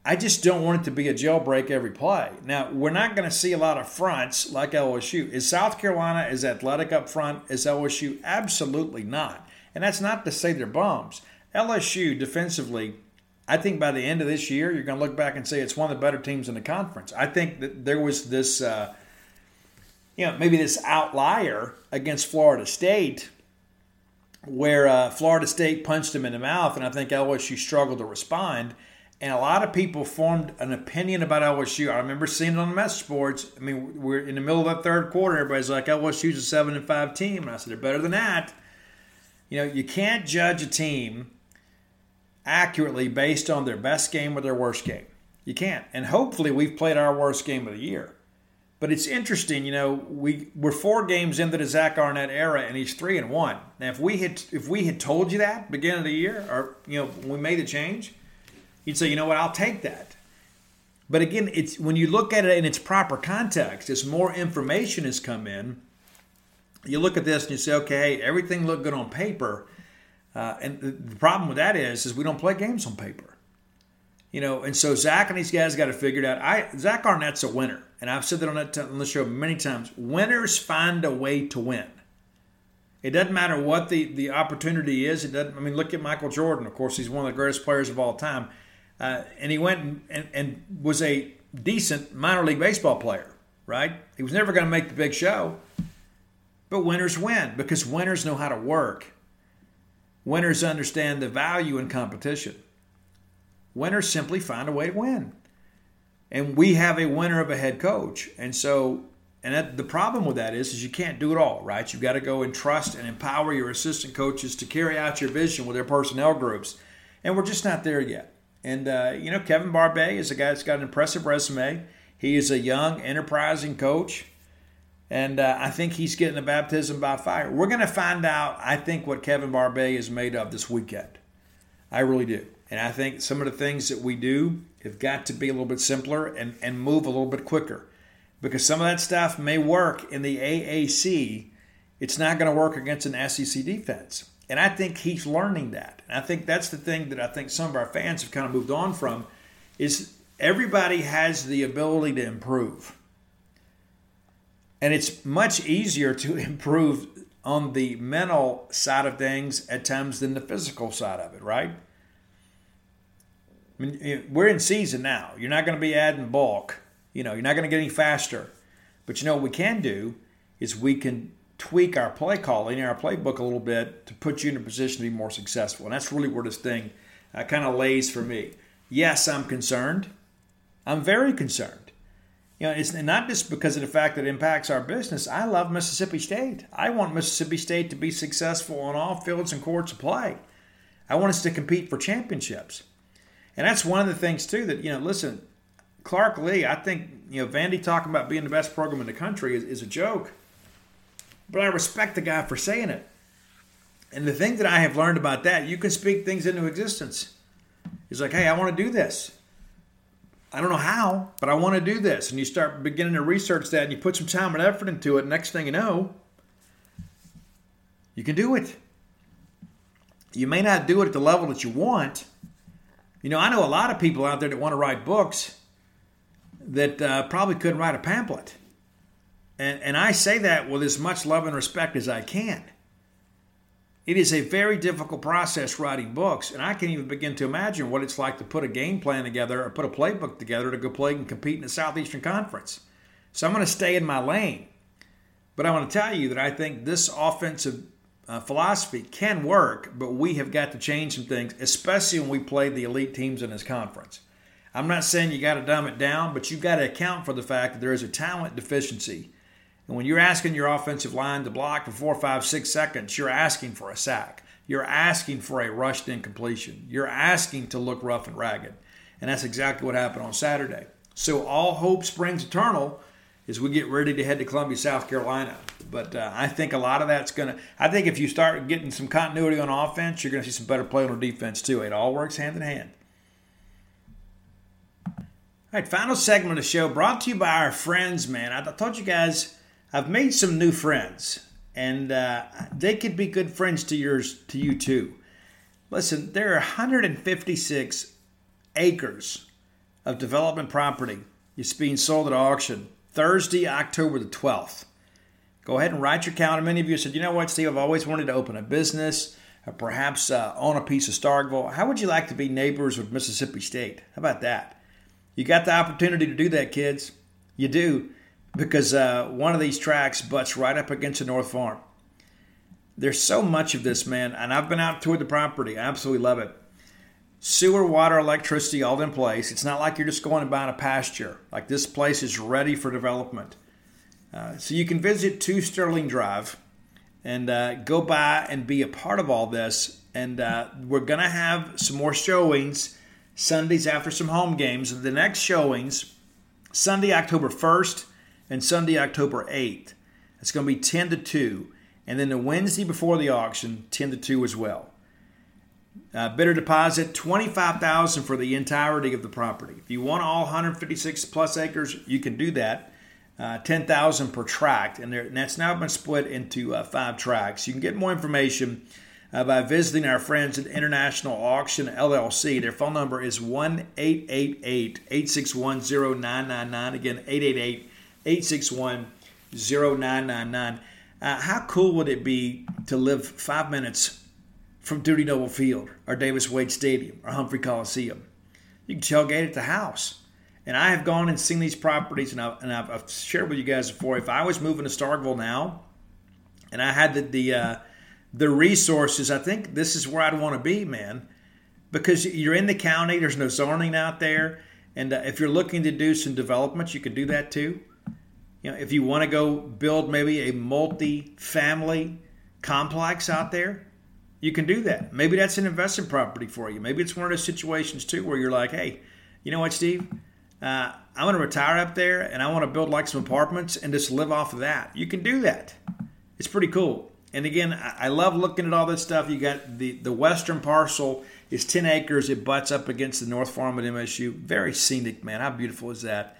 I just don't want it to be a jailbreak every play. Now, we're not going to see a lot of fronts like LSU. Is South Carolina as athletic up front as LSU? Absolutely not. And that's not to say they're bums. LSU defensively, I think by the end of this year, you're going to look back and say it's one of the better teams in the conference. I think that there was this. Uh, you know, maybe this outlier against Florida State, where uh, Florida State punched him in the mouth, and I think LSU struggled to respond. And a lot of people formed an opinion about LSU. I remember seeing it on the message boards. I mean, we're in the middle of that third quarter. Everybody's like, LSU's a seven and five team, and I said they're better than that. You know, you can't judge a team accurately based on their best game or their worst game. You can't. And hopefully, we've played our worst game of the year. But it's interesting, you know, we we're four games into the Zach Arnett era, and he's three and one. Now, if we had if we had told you that beginning of the year, or you know, when we made the change, you'd say, you know what, I'll take that. But again, it's when you look at it in its proper context, as more information has come in, you look at this and you say, okay, everything looked good on paper. Uh, and the problem with that is, is we don't play games on paper. You know, and so Zach and these guys got to figure it out. I Zach Arnett's a winner, and I've said that on, that on the show many times. Winners find a way to win. It doesn't matter what the, the opportunity is. It doesn't. I mean, look at Michael Jordan. Of course, he's one of the greatest players of all time, uh, and he went and, and, and was a decent minor league baseball player. Right? He was never going to make the big show, but winners win because winners know how to work. Winners understand the value in competition. Winners simply find a way to win. And we have a winner of a head coach. And so, and that, the problem with that is, is you can't do it all, right? You've got to go and trust and empower your assistant coaches to carry out your vision with their personnel groups. And we're just not there yet. And, uh, you know, Kevin Barbay is a guy that's got an impressive resume. He is a young, enterprising coach. And uh, I think he's getting a baptism by fire. We're going to find out, I think, what Kevin Barbay is made of this weekend. I really do. And I think some of the things that we do have got to be a little bit simpler and, and move a little bit quicker. Because some of that stuff may work in the AAC, it's not going to work against an SEC defense. And I think he's learning that. And I think that's the thing that I think some of our fans have kind of moved on from is everybody has the ability to improve. And it's much easier to improve on the mental side of things at times than the physical side of it, right? I mean, we're in season now. You're not going to be adding bulk. You know, you're not going to get any faster. But you know what we can do is we can tweak our play calling, our playbook a little bit to put you in a position to be more successful. And that's really where this thing uh, kind of lays for me. Yes, I'm concerned. I'm very concerned. You know, it's not just because of the fact that it impacts our business. I love Mississippi State. I want Mississippi State to be successful on all fields and courts of play. I want us to compete for championships. And that's one of the things, too, that, you know, listen, Clark Lea, I think, you know, Vandy talking about being the best program in the country is, is a joke. But I respect the guy for saying it. And the thing that I have learned about that, you can speak things into existence. He's like, hey, I want to do this. I don't know how, but I want to do this. And you start beginning to research that and you put some time and effort into it. Next thing you know, you can do it. You may not do it at the level that you want. You know, I know a lot of people out there that want to write books that uh, probably couldn't write a pamphlet. And, and I say that with as much love and respect as I can. It is a very difficult process writing books, and I can't even begin to imagine what it's like to put a game plan together or put a playbook together to go play and compete in the Southeastern Conference. So I'm going to stay in my lane. But I want to tell you that I think this offensive uh, philosophy can work, but we have got to change some things, especially when we play the elite teams in this conference. I'm not saying you got to dumb it down, but you've got to account for the fact that there is a talent deficiency and when you're asking your offensive line to block for four, five, six seconds, you're asking for a sack. You're asking for a rushed incompletion. You're asking to look rough and ragged. And that's exactly what happened on Saturday. So all hope springs eternal as we get ready to head to Columbia, South Carolina. But uh, I think a lot of that's going to, I think if you start getting some continuity on offense, you're going to see some better play on defense too. It all works hand in hand. All right, final segment of the show brought to you by our friends, man. I told you guys I've made some new friends, and uh, they could be good friends to yours to you too. Listen, there are 156 acres of development property. It's being sold at auction Thursday, October the 12th. Go ahead and write your calendar. Many of you said, you know what, Steve, I've always wanted to open a business or perhaps uh, own a piece of Starkville. How would you like to be neighbors with Mississippi State? How about that? You got the opportunity to do that, kids. You do because uh, one of these tracks butts right up against the North Farm. There's so much of this, man, and I've been out toured the property. I absolutely love it. Sewer, water, electricity, all in place. It's not like you're just going buy a pasture. Like this place is ready for development. Uh, so you can visit 2 Sterling Drive and uh, go by and be a part of all this. And uh, we're going to have some more showings Sundays after some home games. The next showings, Sunday, October 1st and Sunday, October 8th. It's going to be 10 to 2. And then the Wednesday before the auction, 10 to 2 as well. Uh, bidder deposit 25000 for the entirety of the property. If you want all 156 plus acres, you can do that. Uh, 10000 per tract. And, there, and, that's now been split into uh, five tracts. You can get more information uh, by visiting our friends at International Auction LLC. Their phone number is 1 888 861 0999. Again, 888 861 0999. Uh, how cool would it be to live five minutes from Dudy Noble Field or Davis Wade Stadium or Humphrey Coliseum? You can tailgate at the house. And I have gone and seen these properties, and I've, and I've, I've shared with you guys before. If I was moving to Starkville now, and I had the the, uh, the resources, I think this is where I'd want to be, man, because you're in the county. There's no zoning out there, and uh, if you're looking to do some development, you can do that too. You know, if you want to go build maybe a multi-family complex out there, you can do that. Maybe that's an investment property for you. Maybe it's one of those situations too where you're like, hey, you know what, Steve? Uh, I want to retire up there and I want to build like some apartments and just live off of that. You can do that. It's pretty cool. And again, I love looking at all this stuff. You got the, the western parcel is 10 acres. It butts up against the North Farm at MSU. Very scenic, man. How beautiful is that?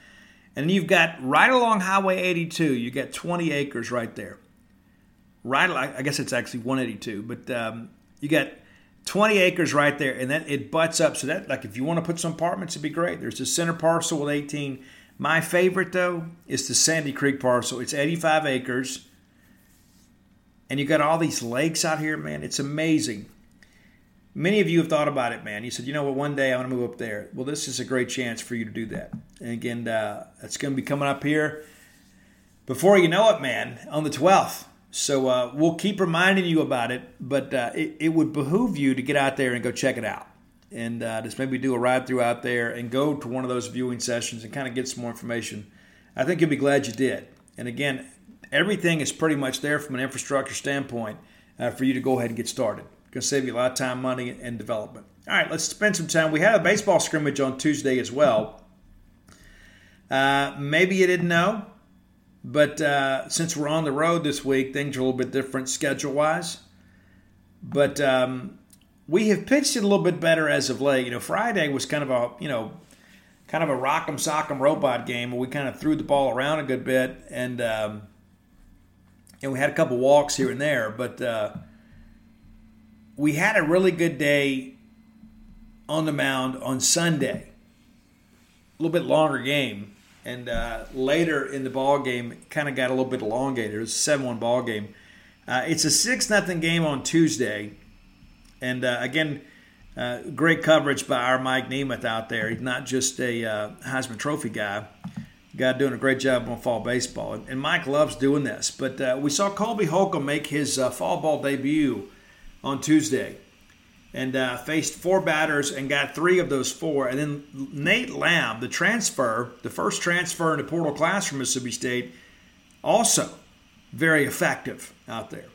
And you've got right along Highway 82, you got 20 acres right there. Right, I guess it's actually 182, but um, you got 20 acres right there, and then it butts up. So that, like, if you want to put some apartments, it'd be great. There's the center parcel with 18. My favorite though is the Sandy Creek parcel. It's 85 acres, and you got all these lakes out here, man. It's amazing. Many of you have thought about it, man. You said, you know what, one day I want to move up there. Well, this is a great chance for you to do that. And again, uh, it's going to be coming up here before you know it, man, on the 12th. So uh, we'll keep reminding you about it, but uh, it, it, would behoove you to get out there and go check it out. And uh, just maybe do a ride through out there and go to one of those viewing sessions and kind of get some more information. I think you'll be glad you did. And again, everything is pretty much there from an infrastructure standpoint uh, for you to go ahead and get started. Going to save you a lot of time, money, and development. All right, let's spend some time. We had a baseball scrimmage on Tuesday as well. Uh, maybe you didn't know, but uh, since we're on the road this week, things are a little bit different schedule wise. But um, we have pitched it a little bit better as of late. You know, Friday was kind of a you know kind of a rock'em sock'em robot game where we kind of threw the ball around a good bit and um, and we had a couple walks here and there, but uh, we had a really good day on the mound on Sunday. A little bit longer game and uh, later in the ball game, kind of got a little bit elongated. It was a seven-one ball game. Uh, it's a six nothing game on Tuesday, and uh, again, uh, great coverage by our Mike Nemeth out there. He's not just a uh, Heisman Trophy guy. Guy doing a great job on fall baseball, and Mike loves doing this. But uh, we saw Colby Holcomb make his fall ball debut on Tuesday and uh, faced four batters and got three of those four. And then Nate Lamb, the transfer, the first transfer in the portal class from Mississippi State, also very effective out there.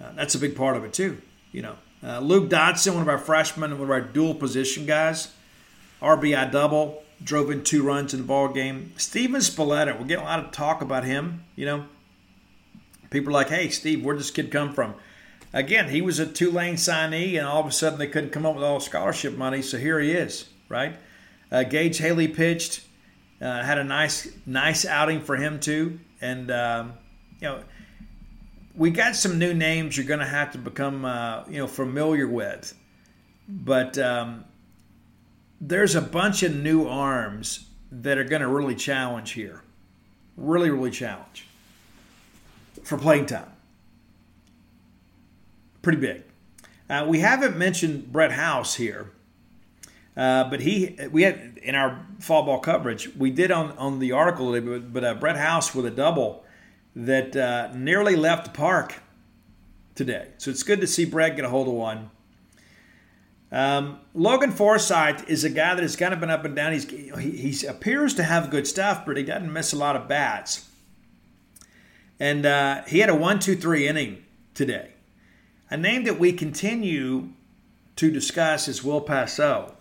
Uh, that's a big part of it too. You know, uh, Luke Dodson, one of our freshmen, one of our dual position guys, RBI double, drove in two runs in the ball game. Steven Spalletta, we're getting a lot of talk about him. You know, people are like, "Hey, Steve, where did this kid come from?" Again, he was a Tulane signee, and all of a sudden they couldn't come up with all scholarship money, so here he is, right? Uh, Gage Haley pitched, uh, had a nice nice outing for him too, and um, you know we got some new names you're going to have to become uh, you know familiar with, but um, there's a bunch of new arms that are going to really challenge here, really really challenge for playing time pretty big. Uh, we haven't mentioned Brett House here, uh, but he we had in our fall ball coverage we did on on the article, but, but uh, Brett House with a double that uh, nearly left the park today. So it's good to see Brett get a hold of one. Um, Logan Forsythe is a guy that has kind of been up and down. He's he, he appears to have good stuff, but he doesn't miss a lot of bats. And uh, he had a one-two-three inning today. A name that we continue to discuss is Will Passeau.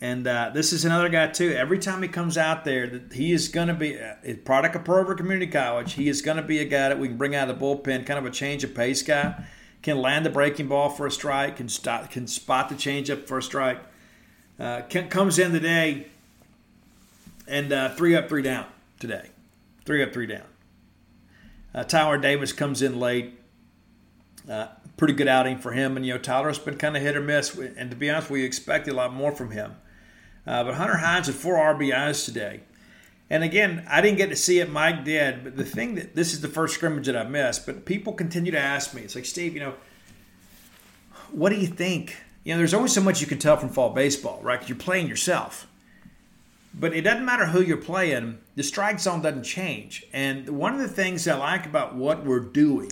And uh, this is another guy too. Every time he comes out there, he is going to be a product of Pearl River Community College. He is going to be a guy that we can bring out of the bullpen, kind of a change of pace guy. Can land the breaking ball for a strike. Can stop, can spot the changeup for a strike. Uh, can, comes in today and uh, three up, three down today. Three up, three down. Uh, Tyler Davis comes in late. Uh, pretty good outing for him. And, you know, Tyler's been kind of hit or miss. And to be honest, we expected a lot more from him. Uh, but Hunter Hines had four RBIs today. And again, I didn't get to see it. Mike did. But the thing that this is the first scrimmage that I missed. But people continue to ask me. It's like, Steve, you know, what do you think? You know, there's always so much you can tell from fall baseball, right? Because you're playing yourself. But it doesn't matter who you're playing, the strike zone doesn't change. And one of the things I like about what we're doing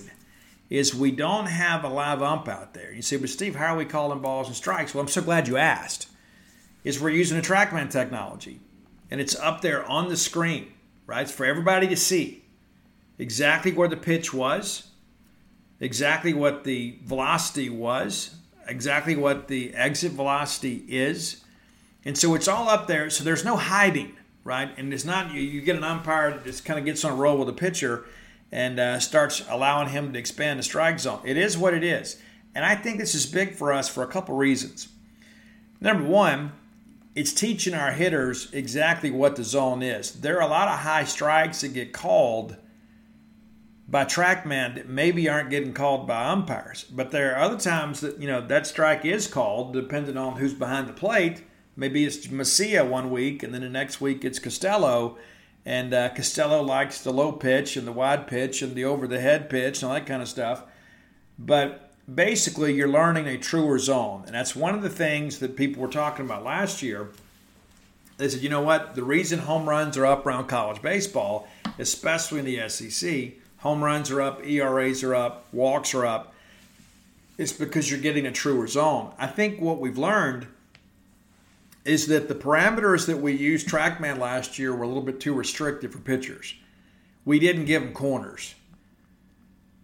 is we don't have a live ump out there. You say, but Steve, how are we calling balls and strikes? Well, I'm so glad you asked. Is we're using a TrackMan technology, and it's up there on the screen, right? It's for everybody to see exactly where the pitch was, exactly what the velocity was, exactly what the exit velocity is. And so it's all up there. So there's no hiding, right? And it's not, you, you get an umpire that just kind of gets on a roll with a pitcher and uh, starts allowing him to expand the strike zone. It is what it is. And I think this is big for us for a couple reasons. Number one, it's teaching our hitters exactly what the zone is. There are a lot of high strikes that get called by TrackMan that maybe aren't getting called by umpires. But there are other times that, you know, that strike is called depending on who's behind the plate. Maybe it's Messia one week, and then the next week it's Costello and uh, Costello likes the low pitch and the wide pitch and the over the head pitch and all that kind of stuff. But basically, you're learning a truer zone. And that's one of the things that people were talking about last year. They said, you know what? The reason home runs are up around college baseball, especially in the SEC, home runs are up, ERAs are up, walks are up, it's because you're getting a truer zone. I think what we've learned is that the parameters that we used TrackMan last year were a little bit too restrictive for pitchers. We didn't give them corners.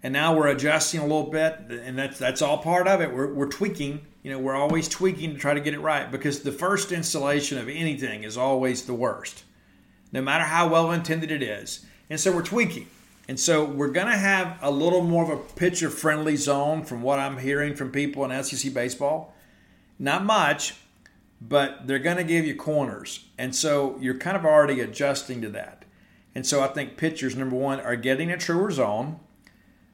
And now we're adjusting a little bit, and that's that's all part of it. We're, we're tweaking. You know, we're always tweaking to try to get it right because the first installation of anything is always the worst, no matter how well intended it is. And so we're tweaking. And so we're going to have a little more of a pitcher friendly zone from what I'm hearing from people in SEC baseball. Not much, but they're going to give you corners. And so you're kind of already adjusting to that. And so I think pitchers, number one, are getting a truer zone,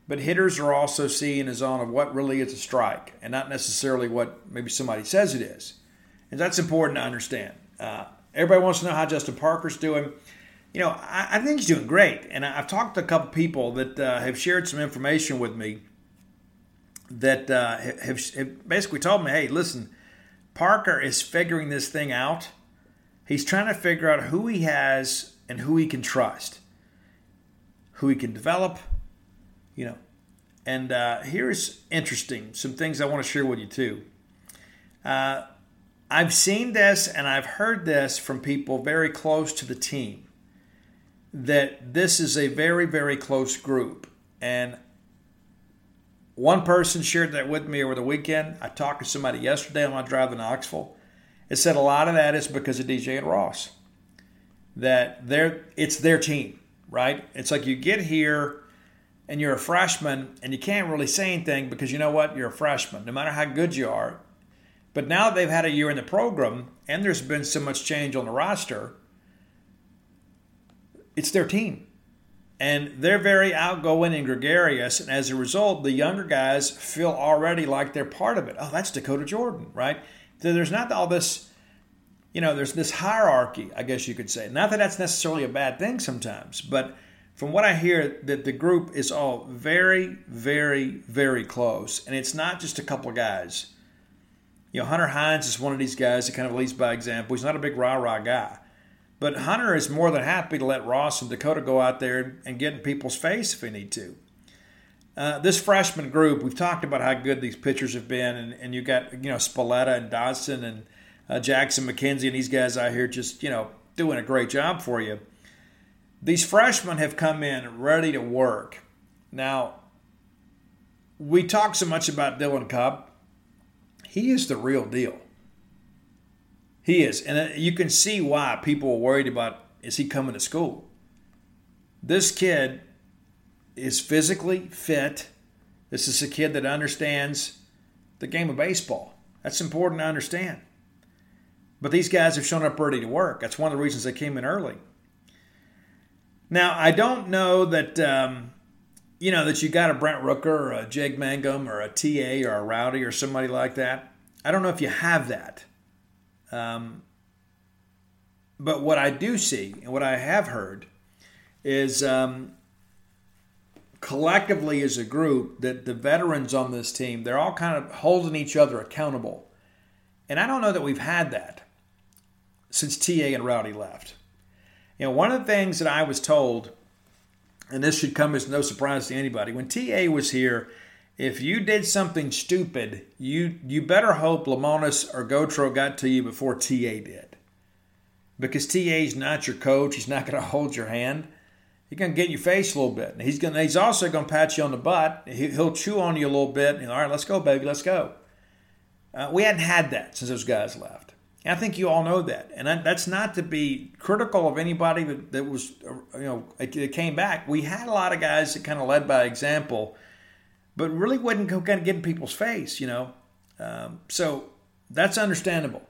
but hitters are also seeing a zone of what really is a strike and not necessarily what maybe somebody says it is. And that's important to understand. Uh, everybody wants to know how Justin Parker's doing. You know, I, I think he's doing great. And I've talked to a couple people that uh, have shared some information with me that uh, have, have basically told me, hey, listen, Parker is figuring this thing out. He's trying to figure out who he has and who he can trust, who he can develop, you know. And uh, here's interesting some things I want to share with you too. Uh, I've seen this and I've heard this from people very close to the team that this is a very, very close group. And one person shared that with me over the weekend. I talked to somebody yesterday on my drive to Knoxville. It said a lot of that is because of DJ and Ross. That they're it's their team, right? It's like you get here and you're a freshman and you can't really say anything because you know what? You're a freshman, no matter how good you are. But now they've had a year in the program and there's been so much change on the roster, it's their team and they're very outgoing and gregarious. And as a result, the younger guys feel already like they're part of it. Oh, that's Dakota Jordan, right? So there's not all this, you know, there's this hierarchy, I guess you could say. Not that that's necessarily a bad thing sometimes, but from what I hear, that the group is all very, very, very close, and it's not just a couple of guys. You know, Hunter Hines is one of these guys that kind of leads by example. He's not a big rah rah guy. But Hunter is more than happy to let Ross and Dakota go out there and get in people's face if they need to. Uh, this freshman group, we've talked about how good these pitchers have been, and, and you got you know Spalletta and Dodson and uh, Jackson McKenzie and these guys out here just you know doing a great job for you. These freshmen have come in ready to work. Now, we talk so much about Dylan Cupp. He is the real deal. He is. And uh, you can see why people are worried about is he coming to school? This kid is physically fit. This is a kid that understands the game of baseball. That's important to understand. But these guys have shown up early to work. That's one of the reasons they came in early. Now, I don't know that, um, you know, that you got a Brent Rooker or a Jake Mangum or a TA or a Rowdy or somebody like that. I don't know if you have that. Um, but what I do see and what I have heard is um, collectively as a group that the veterans on this team, they're all kind of holding each other accountable. And I don't know that we've had that since TA and Rowdy left. You know, one of the things that I was told and this should come as no surprise to anybody. When TA was here, if you did something stupid, you you better hope Lemonis or Gautreau got to you before TA did. Because TA's not your coach, he's not going to hold your hand. He's going to get in your face a little bit. He's going. He's also going to pat you on the butt. He'll chew on you a little bit. And, All right, let's go, baby, let's go. Uh, we hadn't had that since those guys left. I think you all know that, and that's not to be critical of anybody that, that was, you know, that came back. We had a lot of guys that kind of led by example, but really wouldn't kind of get in people's face, you know. Um, so that's understandable,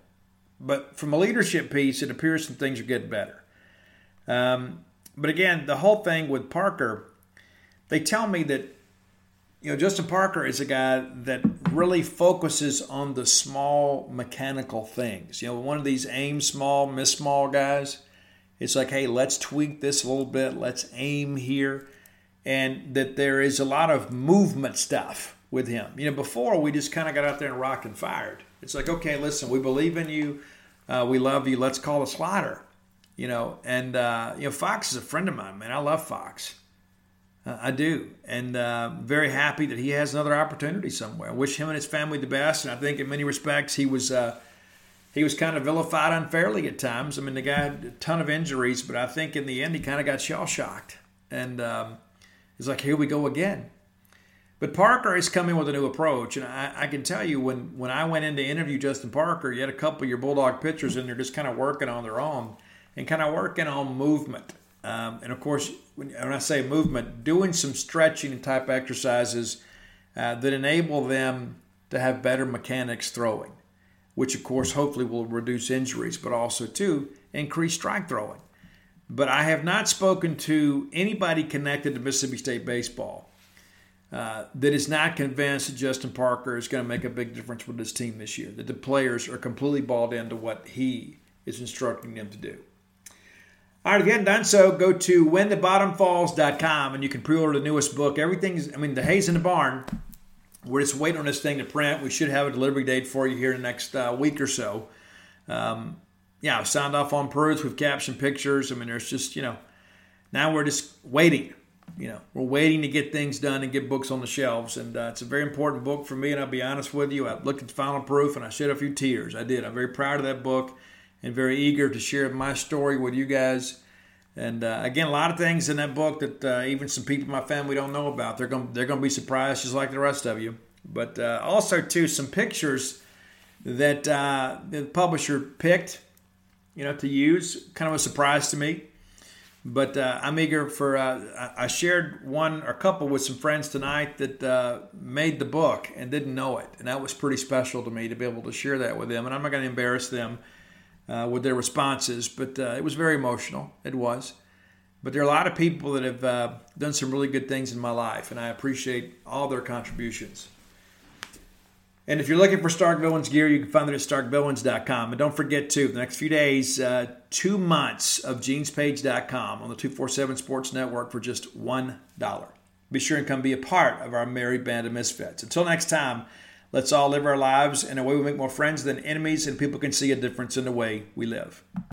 but from a leadership piece, it appears some things are getting better. Um, but again, the whole thing with Parker, they tell me that you know, Justin Parker is a guy that really focuses on the small mechanical things. You know, one of these aim small, miss small guys. It's like, hey, let's tweak this a little bit. Let's aim here. And that there is a lot of movement stuff with him. You know, before we just kind of got out there and rocked and fired. It's like, okay, listen, we believe in you. Uh, we love you. Let's call a slider. You know, and, uh, you know, Fox is a friend of mine, man. I love Fox. Uh, I do, and uh, very happy that he has another opportunity somewhere. I wish him and his family the best, and I think in many respects he was uh, he was kind of vilified unfairly at times. I mean, the guy had a ton of injuries, but I think in the end he kind of got shell shocked, and um, it's like here we go again. But Parker is coming with a new approach, and I, I, can tell you when when I went in to interview Justin Parker, you had a couple of your Bulldog pitchers in there just kind of working on their own and kind of working on movement um, and of course, when, when, I say movement, doing some stretching and type exercises uh, that enable them to have better mechanics throwing, which of course hopefully will reduce injuries, but also to increase strike throwing. But I have not spoken to anybody connected to Mississippi State baseball uh, that is not convinced that Justin Parker is going to make a big difference with this team this year. That the players are completely bought into what he is instructing them to do. All right, if you haven't done so, go to whenthebottomfalls.com and you can pre-order the newest book. Everything's, I mean, the hay's in the barn. We're just waiting on this thing to print. We should have a delivery date for you here in the next uh, week or so. Um, yeah, I've signed off on proofs. We've captioned pictures. I mean, there's just, you know, now we're just waiting. You know, we're waiting to get things done and get books on the shelves. And uh, it's a very important book for me. And I'll be honest with you, I looked at the final proof and I shed a few tears. I did. I'm very proud of that book and very eager to share my story with you guys. And uh, again, a lot of things in that book that uh, even some people in my family don't know about. They're going they're going to be surprised, just like the rest of you. But uh, also too some pictures that uh, the publisher picked, you know, to use. Kind of a surprise to me. But uh, I'm eager for. Uh, I shared one or a couple with some friends tonight that made the book and didn't know it, and that was pretty special to me to be able to share that with them. And I'm not going to embarrass them uh, with their responses, but uh, it was very emotional. It was. But there are a lot of people that have uh, done some really good things in my life, and I appreciate all their contributions. And if you're looking for Stark Villains gear, you can find it at starkvillains.com. And don't forget, too, the next few days, uh, two months of genespage.com on the 247 Sports Network for just $1. Be sure and come be a part of our merry band of misfits. Until next time, Let's all live our lives in a way we make more friends than enemies, and people can see a difference in the way we live.